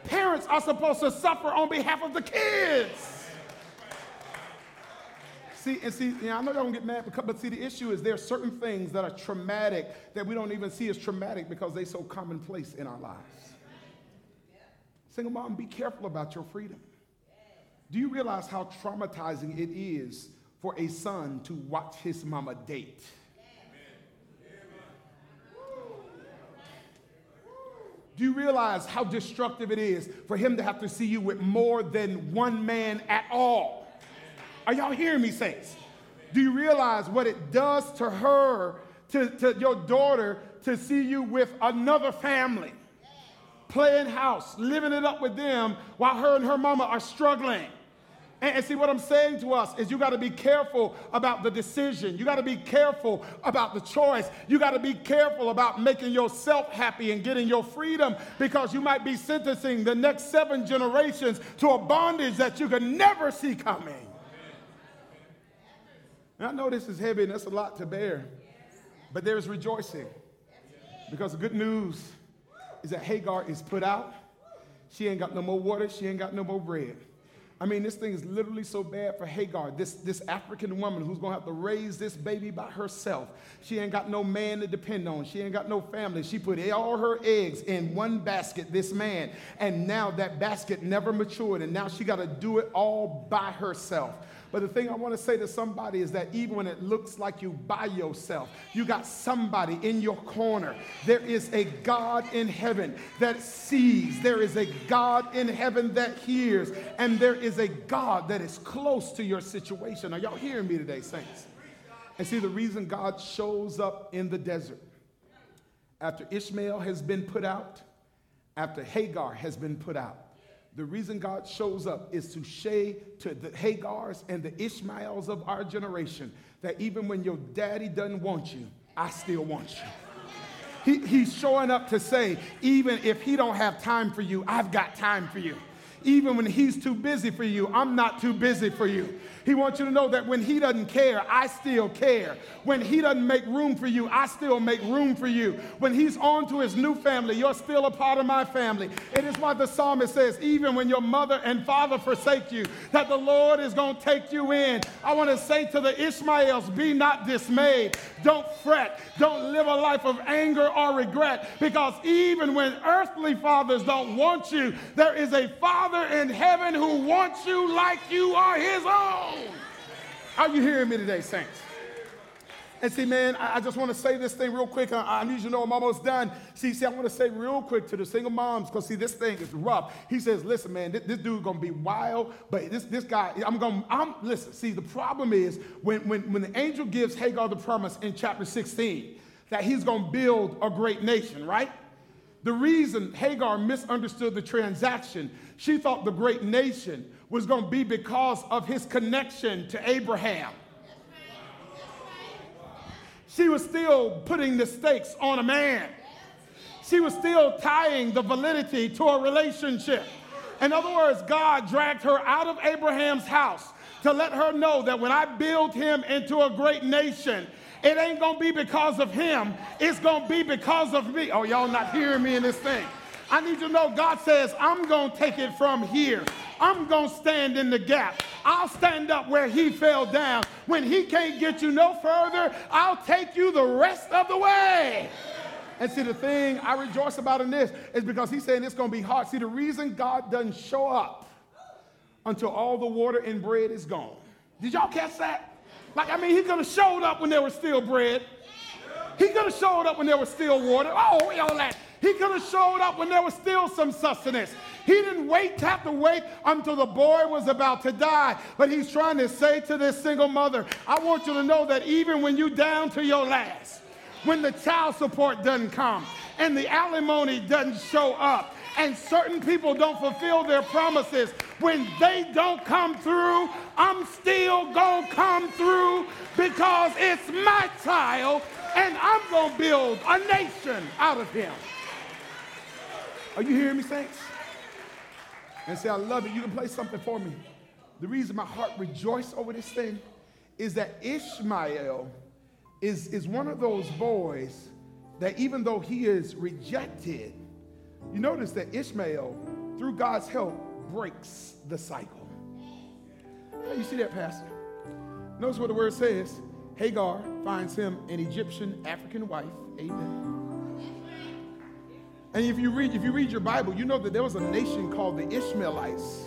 S2: Parents are supposed to suffer on behalf of the kids. See, and see, I know y'all don't get mad, because, but see, the issue is there are certain things that are traumatic that we don't even see as traumatic because they're so commonplace in our lives. Single mom, be careful about your freedom. Do you realize how traumatizing it is for a son to watch his mama date? Do you realize how destructive it is for him to have to see you with more than one man at all? Are y'all hearing me, saints? Do you realize what it does to her, to, to your daughter, to see you with another family? Playing house, living it up with them while her and her mama are struggling. And, see, what I'm saying to us is you got to be careful about the decision. You got to be careful about the choice. You got to be careful about making yourself happy and getting your freedom because you might be sentencing the next seven generations to a bondage that you could never see coming. And I know this is heavy and that's a lot to bear, but there is rejoicing because the good news is that Hagar is put out. She ain't got no more water, she ain't got no more bread. I mean, this thing is literally so bad for Hagar, this, this African woman who's gonna have to raise this baby by herself. She ain't got no man to depend on. She ain't got no family. She put all her eggs in one basket, this man. And now that basket never matured, and now she gotta do it all by herself. But the thing I want to say to somebody is that even when it looks like you by yourself, you got somebody in your corner. There is a God in heaven that sees, there is a God in heaven that hears, and there is a God that is close to your situation. Are y'all hearing me today, saints? And see, the reason God shows up in the desert after Ishmael has been put out, after Hagar has been put out, the reason God shows up is to say to the Hagars and the Ishmaels of our generation that even when your daddy doesn't want you, I still want you. He, he's showing up to say, even if he don't have time for you, I've got time for you. Even when he's too busy for you, I'm not too busy for you. He wants you to know that when He doesn't care, I still care. When He doesn't make room for you, I still make room for you. When He's on to His new family, you're still a part of my family. It is why the psalmist says, even when your mother and father forsake you, that the Lord is going to take you in. I want to say to the Ishmaels, be not dismayed. Don't fret. Don't live a life of anger or regret because even when earthly fathers don't want you, there is a Father in heaven who wants you like you are His own. Are you hearing me today, saints? And see, man, I, just want to say this thing real quick. I, I, need you to know I'm almost done. See, see, I want to say real quick to the single moms, because see, this thing is rough. He says, listen, man, this, this dude's gonna be wild, but this, this guy, I'm gonna, I'm listen, see, the problem is when, when, when the angel gives Hagar the promise in chapter 16 that he's gonna build a great nation, right? The reason Hagar misunderstood the transaction, she thought the great nation was going to be because of his connection to Abraham. She was still putting the stakes on a man. She was still tying the validity to a relationship. In other words, God dragged her out of Abraham's house to let her know that when I build him into a great nation, it ain't gonna be because of him, it's gonna be because of me. Oh, y'all not hearing me in this thing. I need you to know God says, I'm gonna take it from here. I'm going to stand in the gap. I'll stand up where he fell down. When he can't get you no further, I'll take you the rest of the way. And see, the thing I rejoice about in this is because he's saying it's going to be hard. See, the reason God doesn't show up until all the water and bread is gone. Did y'all catch that? Like, I mean, he could have showed up when there was still bread. He could have showed up when there was still water. Oh, all that. He could have showed up when there was still some sustenance. He didn't wait, have to wait until the boy was about to die. But he's trying to say to this single mother, I want you to know that even when you're down to your last, when the child support doesn't come and the alimony doesn't show up, and certain people don't fulfill their promises, when they don't come through, I'm still gonna come through because it's my child and I'm gonna build a nation out of him. Are you hearing me, saints? And say, I love it. You can play something for me. The reason my heart rejoiced over this thing is that Ishmael is, is one of those boys that even though he is rejected, you notice that Ishmael, through God's help, breaks the cycle. How you see that, Pastor? Notice what the word says. Hagar finds him an Egyptian African wife. Amen. And if you read, if you read your Bible, you know that there was a nation called the Ishmaelites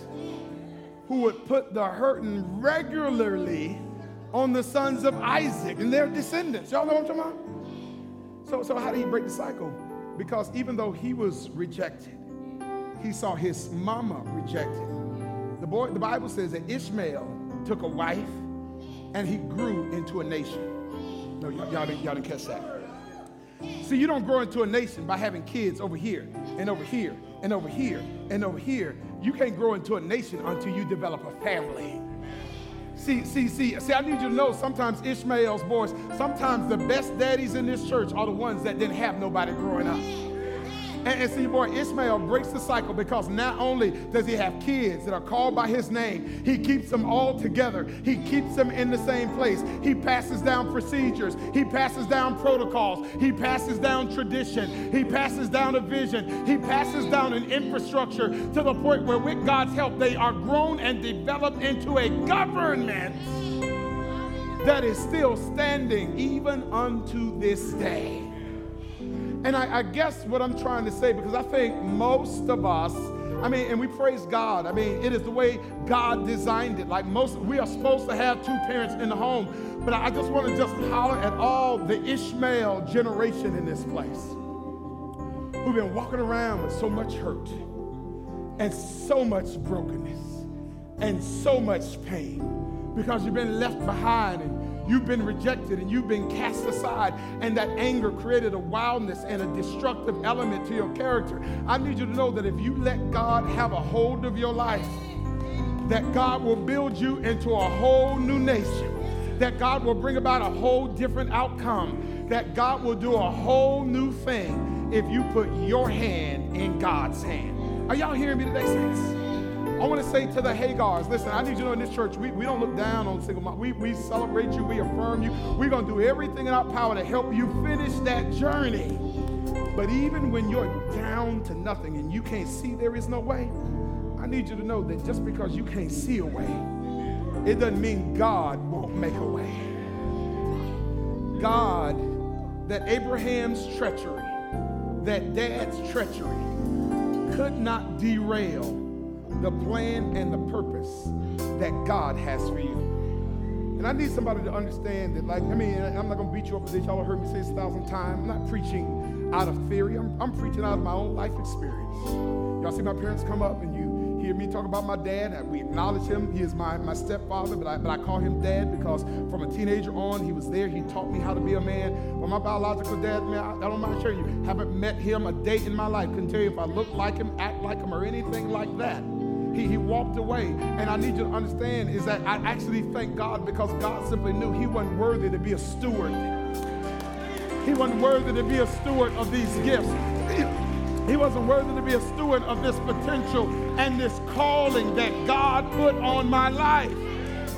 S2: who would put the hurting regularly on the sons of Isaac and their descendants. Y'all know what I'm talking about? So, so how did he break the cycle? Because even though he was rejected, he saw his mama rejected. The boy, the Bible says that Ishmael took a wife and he grew into a nation. No, y'all, y'all, didn't, y'all didn't catch that. See, you don't grow into a nation by having kids over here and over here and over here and over here. You can't grow into a nation until you develop a family. See, see, see, see, I need you to know sometimes Ishmael's boys, sometimes the best daddies in this church are the ones that didn't have nobody growing up. And, and see, boy, Ishmael breaks the cycle because not only does he have kids that are called by his name, he keeps them all together. He keeps them in the same place. He passes down procedures. He passes down protocols. He passes down tradition. He passes down a vision. He passes down an infrastructure to the point where, with God's help, they are grown and developed into a government that is still standing even unto this day. And I, I, guess what I'm trying to say, because I think most of us, I mean, and we praise God. I mean, it is the way God designed it. Like most, we are supposed to have two parents in the home. But I just want to just holler at all the Ishmael generation in this place who've been walking around with so much hurt and so much brokenness and so much pain because you've been left behind You've been rejected and you've been cast aside, and that anger created a wildness and a destructive element to your character. I need you to know that if you let God have a hold of your life, that God will build you into a whole new nation, that God will bring about a whole different outcome, that God will do a whole new thing if you put your hand in God's hand. Are y'all hearing me today, saints? I want to say to the Hagars, listen, I need you to know in this church, we, we don't look down on single mom. We, we celebrate you, we affirm you. We're going to do everything in our power to help you finish that journey. But even when you're down to nothing and you can't see there is no way, I need you to know that just because you can't see a way, it doesn't mean God won't make a way. God, that Abraham's treachery, that dad's treachery could not derail the plan and the purpose that God has for you. And I need somebody to understand that, like, I mean, I'm not to beat you up with this. Y'all have heard me say this a thousand times. I'm not preaching out of theory, I'm, I'm preaching out of my own life experience. Y'all see my parents come up and you hear me talk about my dad. We acknowledge him. He is my, my stepfather, but I, but I call him dad because from a teenager on, he was there. He taught me how to be a man. But my biological dad, man, I, I don't mind sharing you, haven't met him a day in my life. Couldn't tell you if I look like him, act like him, or anything like that. He, he walked away. And I need you to understand is that I actually thank God because God simply knew he wasn't worthy to be a steward. He wasn't worthy to be a steward of these gifts. He wasn't worthy to be a steward of this potential and this calling that God put on my life.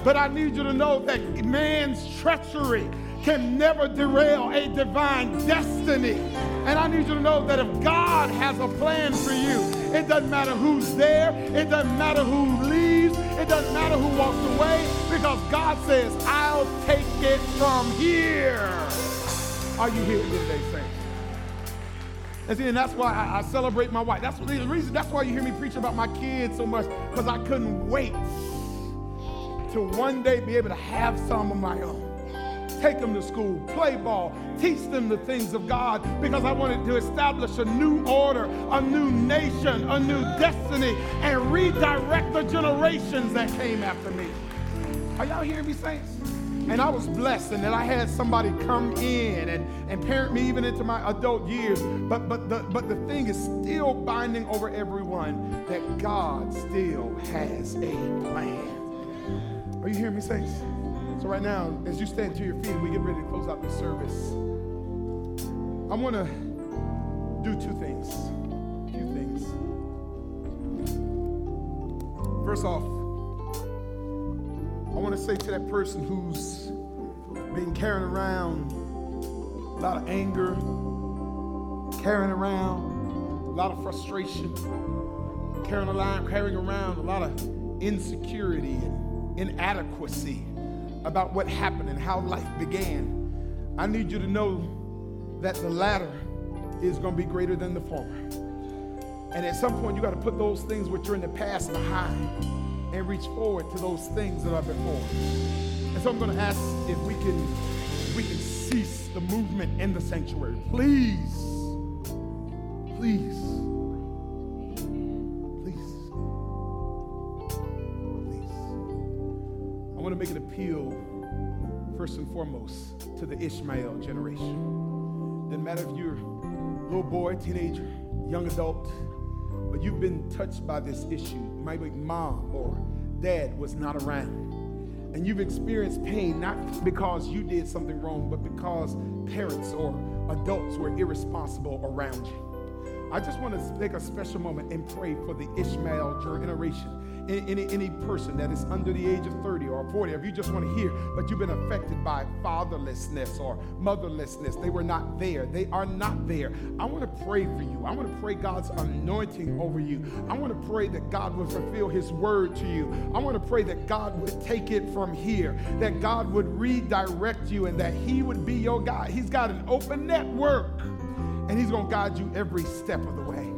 S2: But I need you to know that man's treachery can never derail a divine destiny. And I need you to know that if God has a plan for you, it doesn't matter who's there, it doesn't matter who leaves, it doesn't matter who walks away, because God says, I'll take it from here. Are you here today, saints? And see, and that's why I, I celebrate my wife. That's the reason. That's why you hear me preach about my kids so much, because I couldn't wait to one day be able to have some of my own take them to school, play ball, teach them the things of God because I wanted to establish a new order, a new nation, a new destiny, and redirect the generations that came after me. Are y'all hearing me, saints? And I was blessed, and then I had somebody come in and, and parent me even into my adult years. But but the but the thing is still binding over everyone that God still has a plan. Are you hearing me, saints? So right now, as you stand to your feet and we get ready to close out this service, I want to do two things. Few things. First off, I want to say to that person who's been carrying around a lot of anger, carrying around a lot of frustration, carrying around, carrying around a lot of insecurity and inadequacy about what happened and how life began. I need you to know that the latter is going to be greater than the former. And at some point, you got to put those things which are in the past behind and reach forward to those things that are before. And so I'm going to ask if we can if we can cease the movement in the sanctuary. Please. Please. Please. Want to make an appeal first and foremost to the Ishmael generation. Doesn't matter if you're a little boy, teenager, young adult, but you've been touched by this issue. Maybe mom or dad was not around. And you've experienced pain not because you did something wrong, but because parents or adults were irresponsible around you. I just want to take a special moment and pray for the Ishmael generation any, any person that is under the age of 30 or 40, if you just want to hear, but you've been affected by fatherlessness or motherlessness, they were not there. They are not there. I want to pray for you. I want to pray God's anointing over you. I want to pray that God will fulfill his word to you. I want to pray that God would take it from here, that God would redirect you, and that he would be your guide. He's got an open network, and he's going to guide you every step of the way.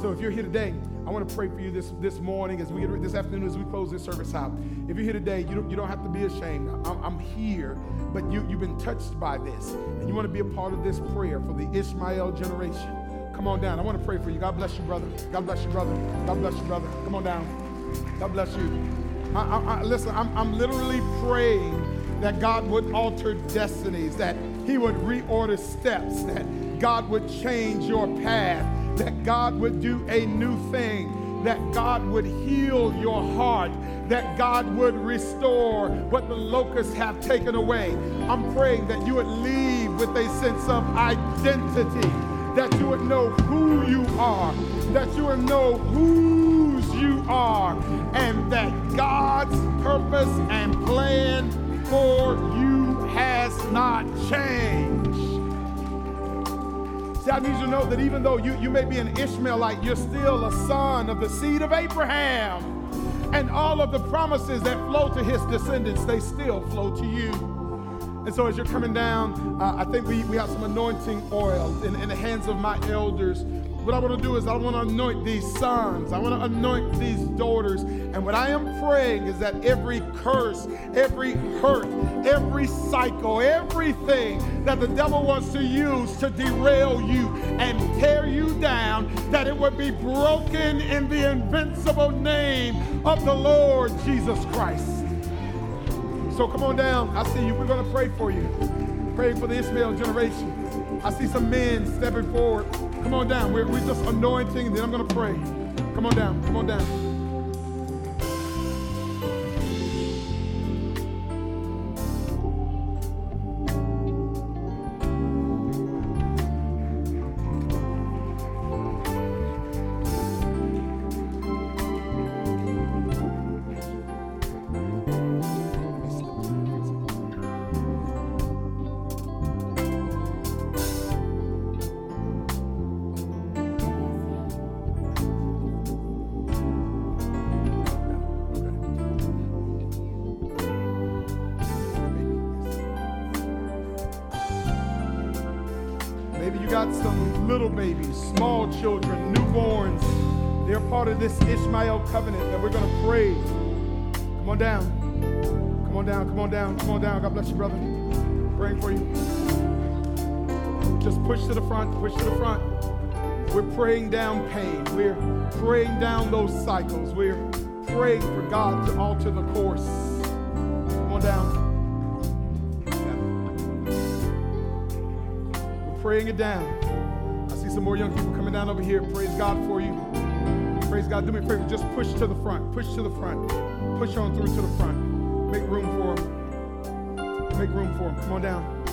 S2: So if you're here today, I want to pray for you this, this morning, as we get this afternoon, as we close this service out. If you're here today, you don't, you don't have to be ashamed. I'm, I'm here, but you, you've been touched by this, and you want to be a part of this prayer for the Ishmael generation. Come on down. I want to pray for you. God bless you, brother. God bless you, brother. God bless you, brother. Come on down. God bless you. I, I, I, listen, I'm, I'm literally praying that God would alter destinies, that He would reorder steps, that God would change your path that God would do a new thing, that God would heal your heart, that God would restore what the locusts have taken away. I'm praying that you would leave with a sense of identity, that you would know who you are, that you would know whose you are, and that God's purpose and plan for you has not changed. See, I need you to know that even though you, you may be an Ishmaelite, you're still a son of the seed of Abraham. And all of the promises that flow to his descendants, they still flow to you. And so as you're coming down, uh, I think we, we have some anointing oil in, in the hands of my elders what I want to do is I want to anoint these sons. I want to anoint these daughters. And what I am praying is that every curse, every hurt, every cycle, everything that the devil wants to use to derail you and tear you down, that it would be broken in the invincible name of the Lord Jesus Christ. So come on down. I see you. We're going to pray for you. Pray for the Ishmael generation. I see some men stepping forward. Come on down. We're, we're just anointing, and then I'm going to pray. Come on down. Come on down. This Ishmael covenant that we're going to pray. Come on down. Come on down. Come on down. Come on down. God bless you, brother. Praying for you. Just push to the front, push to the front. We're praying down pain. We're praying down those cycles. We're praying for God to alter the course. Praying it down. I see some more young people coming down over here. Praise God for you. Praise God. Do me a favor. Just push to the front. Push to the front. Push on through to the front. Make room for them. Make room for them. Come on down.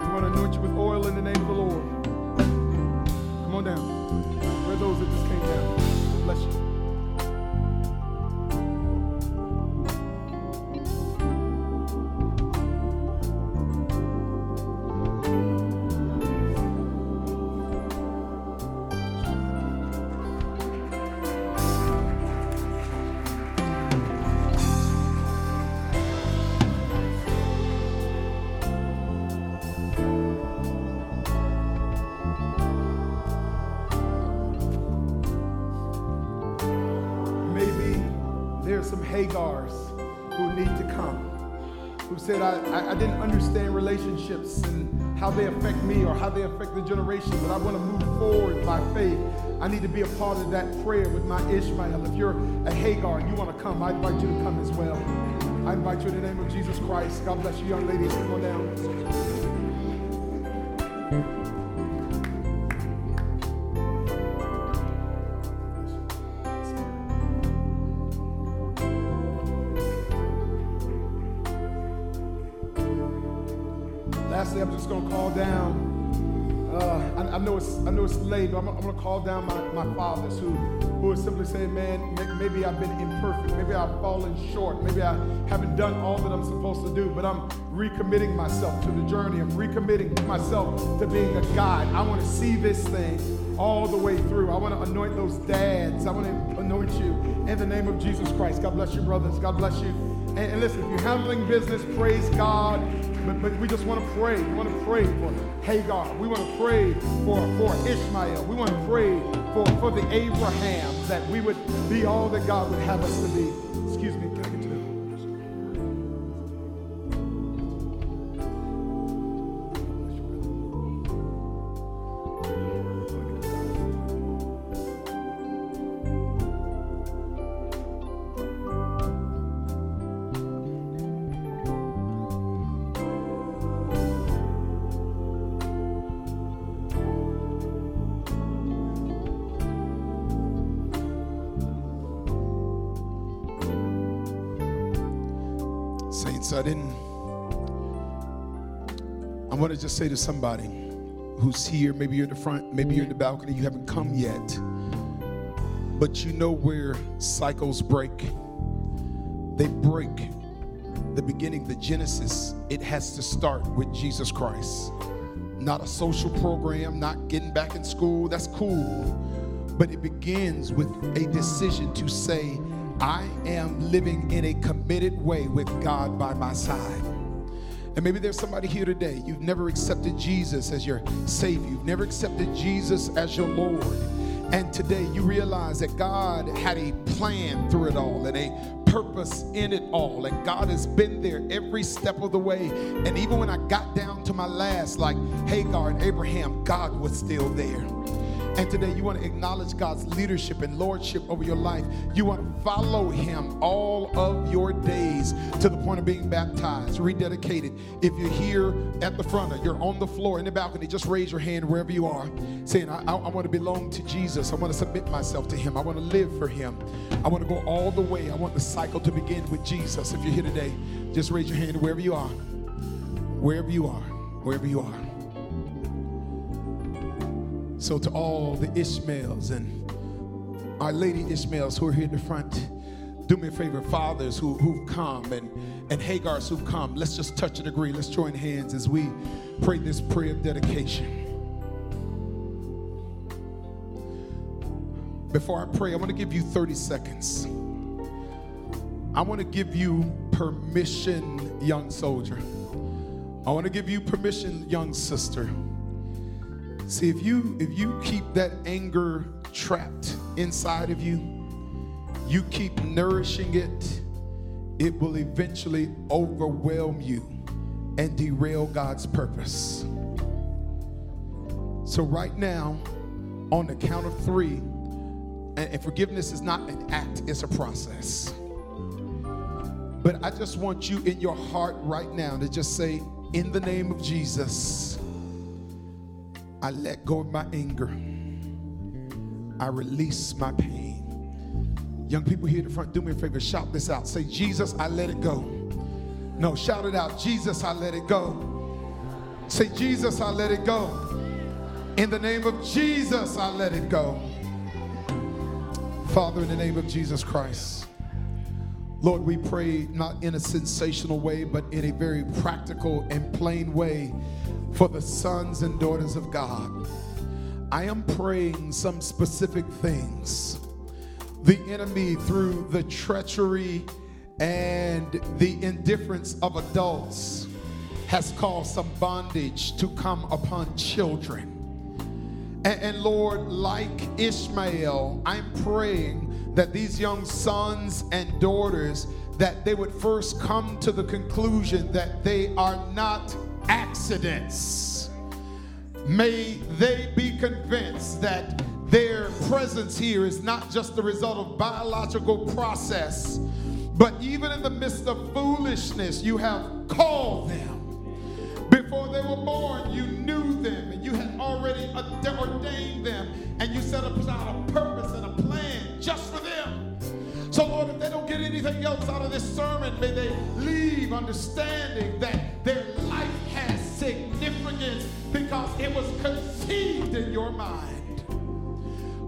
S2: We want to anoint you with oil in the name of the Lord. Come on down. Where those that just came down? Bless you. They affect me or how they affect the generation, but I want to move forward by faith. I need to be a part of that prayer with my Ishmael. If you're a Hagar and you want to come, I invite you to come as well. I invite you in the name of Jesus Christ. God bless you, young ladies. Come on down. Going to call down my, my fathers who who are simply saying, man, maybe I've been imperfect, maybe I've fallen short, maybe I haven't done all that I'm supposed to do, but I'm recommitting myself to the journey. I'm recommitting myself to being a guide. I want to see this thing all the way through. I want to anoint those dads. I want to anoint you in the name of Jesus Christ. God bless you, brothers. God bless you. And, and listen, if you're handling business, praise God. But, but we just want to pray. We want to pray for Hagar. We want to pray for, for Ishmael. We want to pray for, for the Abrahams that we would be all that God would have us to be. Just say to somebody who's here, maybe you're in the front, maybe you're in the balcony, you haven't come yet, but you know where cycles break. They break the beginning, the genesis. It has to start with Jesus Christ. Not a social program, not getting back in school, that's cool. But it begins with a decision to say, I am living in a committed way with God by my side. And maybe there's somebody here today, you've never accepted Jesus as your Savior, you've never accepted Jesus as your Lord. And today you realize that God had a plan through it all and a purpose in it all. And God has been there every step of the way. And even when I got down to my last, like Hagar and Abraham, God was still there. And today you want to acknowledge God's leadership and lordship over your life. You want to follow Him all of your days to the point of being baptized, rededicated. If you're here at the front or you're on the floor in the balcony, just raise your hand wherever you are, saying, I, I, I want to belong to Jesus. I want to submit myself to Him. I want to live for Him. I want to go all the way. I want the cycle to begin with Jesus. If you're here today, just raise your hand wherever you are. Wherever you are. Wherever you are. So, to all the Ishmaels and our lady Ishmaels who are here in the front, do me a favor, fathers who, who've come and, and Hagars who've come, let's just touch and agree. Let's join hands as we pray this prayer of dedication. Before I pray, I want to give you 30 seconds. I want to give you permission, young soldier. I want to give you permission, young sister. See, if you if you keep that anger trapped inside of you, you keep nourishing it, it will eventually overwhelm you and derail God's purpose. So, right now, on the count of three, and, forgiveness is not an act, it's a process. But I just want you in your heart right now to just say, In the name of Jesus, I let go of my anger, I release my pain. Young people here at the front, do me a favor, shout this out. Say, Jesus, I let it go. No, shout it out. Jesus, I let it go. Say, Jesus, I let it go. In the name of Jesus, I let it go. Father, in the name of Jesus Christ, Lord, we pray not in a sensational way, but in a very practical and plain way for the sons and daughters of God. I am praying some specific things. The enemy, through the treachery and the indifference of adults, has caused some bondage to come upon children. And, and, Lord, like Ishmael, I'm praying that these young sons and daughters that they would first come to the conclusion that they are not accidents. May they be convinced that their presence here is not just the result of biological process, but even in the midst of foolishness, you have called them. Before they were born, you knew them and you had already ordained them and you set aside a purpose and a plan just for them. So, Lord, if they don't get anything else out of this sermon, may they leave understanding that their life has significance because it was conceived in your mind.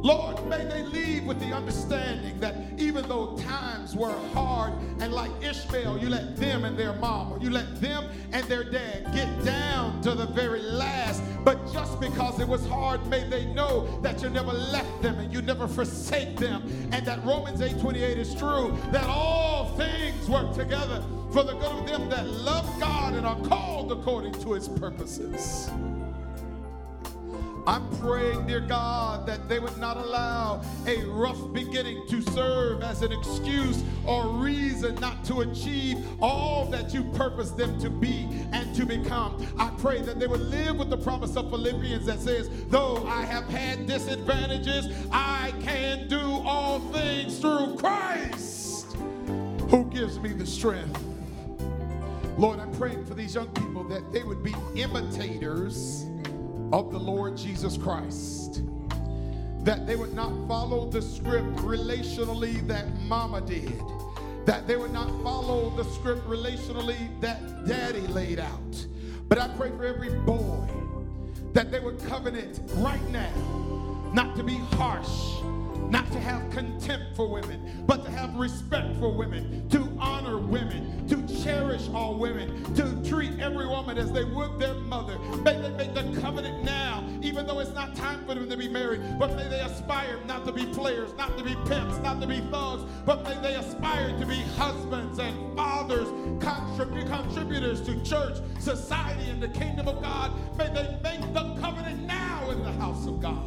S2: Lord, may they leave with the understanding that even though times were hard, and like Ishmael, you let them and their mom, or you let them and their dad get down to the very last, but just because it was hard, may they know that you never left them and you never forsake them, and that Romans 8:28 is true, that all things work together for the good of them that love God and are called according to his purposes. I'm praying, dear God, that they would not allow a rough beginning to serve as an excuse or reason not to achieve all that you purpose them to be and to become. I pray that they would live with the promise of Philippians that says, Though I have had disadvantages, I can do all things through Christ who gives me the strength. Lord, I'm praying for these young people that they would be imitators of the Lord Jesus Christ. That they would not follow the script relationally that mama did. That they would not follow the script relationally that daddy laid out. But I pray for every boy that they would covenant right now not to be harsh not to have contempt for women, but to have respect for women, to honor women, to cherish all women, to treat every woman as they would their mother. May they make the covenant now, even though it's not time for them to be married, but may they aspire not to be players, not to be pimps, not to be thugs, but may they aspire to be husbands and fathers, contrib- contributors to church, society, and the kingdom of God. May they make the covenant now in the house of God.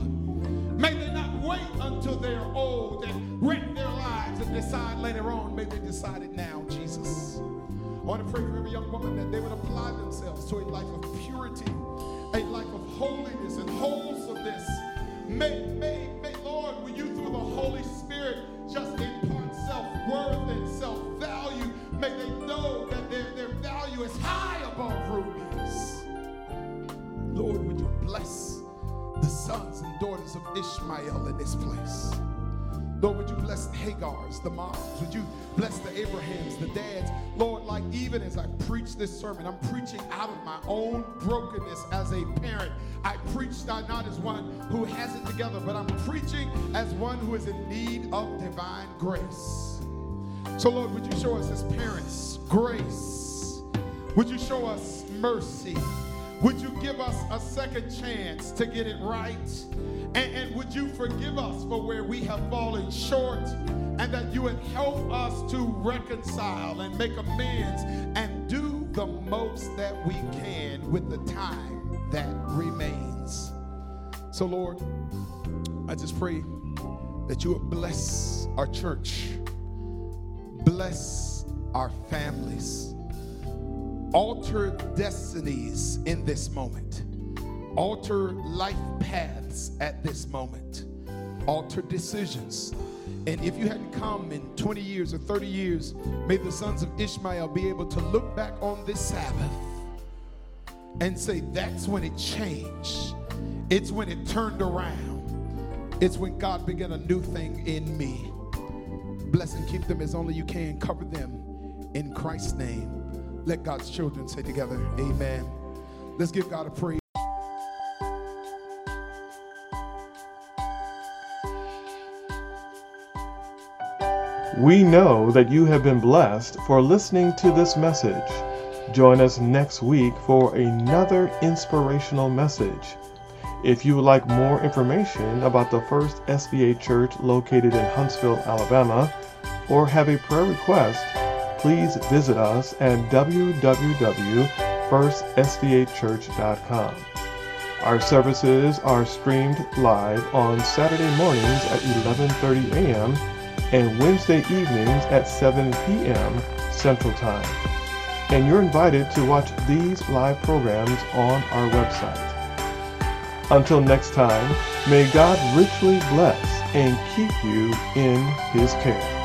S2: May they not wait until they're old and wreck their lives and decide later on. May they decide it now, Jesus. I want to pray for every young woman that they would apply themselves to a life of purity, a life of holiness and wholesomeness. May, may, may, Lord, when you through the Holy Spirit just impart self-worth and self-value, may they know that their, their value is high above rubies. Lord, would you bless the sons and daughters of Ishmael in this place. Lord, would you bless the Hagars, the moms? Would you bless the Abrahams, the dads? Lord, like even as I preach this sermon, I'm preaching out of my own brokenness as a parent. I preach not as one who has it together, but I'm preaching as one who is in need of divine grace. So, Lord, would you show us as parents grace? Would you show us mercy? Would you give us a second chance to get it right? And, and, would you forgive us for where we have fallen short? And that you would help us to reconcile and make amends and do the most that we can with the time that remains. So, Lord, I just pray that you would bless our church, bless our families alter destinies in this moment, alter life paths at this moment, alter decisions. And if you hadn't come in 20 years or 30 years, may the sons of Ishmael be able to look back on this Sabbath and say, that's when it changed. It's when it turned around. It's when God began a new thing in me. Bless and keep them as only you can. Cover them in Christ's name. Let God's children say together, Amen. Let's give God a praise.
S1: We know that you have been blessed for listening to this message. Join us next week for another inspirational message. If you would like more information about the First SDA Church located in Huntsville, Alabama, or have a prayer request, please visit us at www.firstsdachurch.com. Our services are streamed live on Saturday mornings at 11:30 a.m. and Wednesday evenings at 7 p.m. Central Time. And you're invited to watch these live programs on our website. Until next time, may God richly bless and keep you in his care.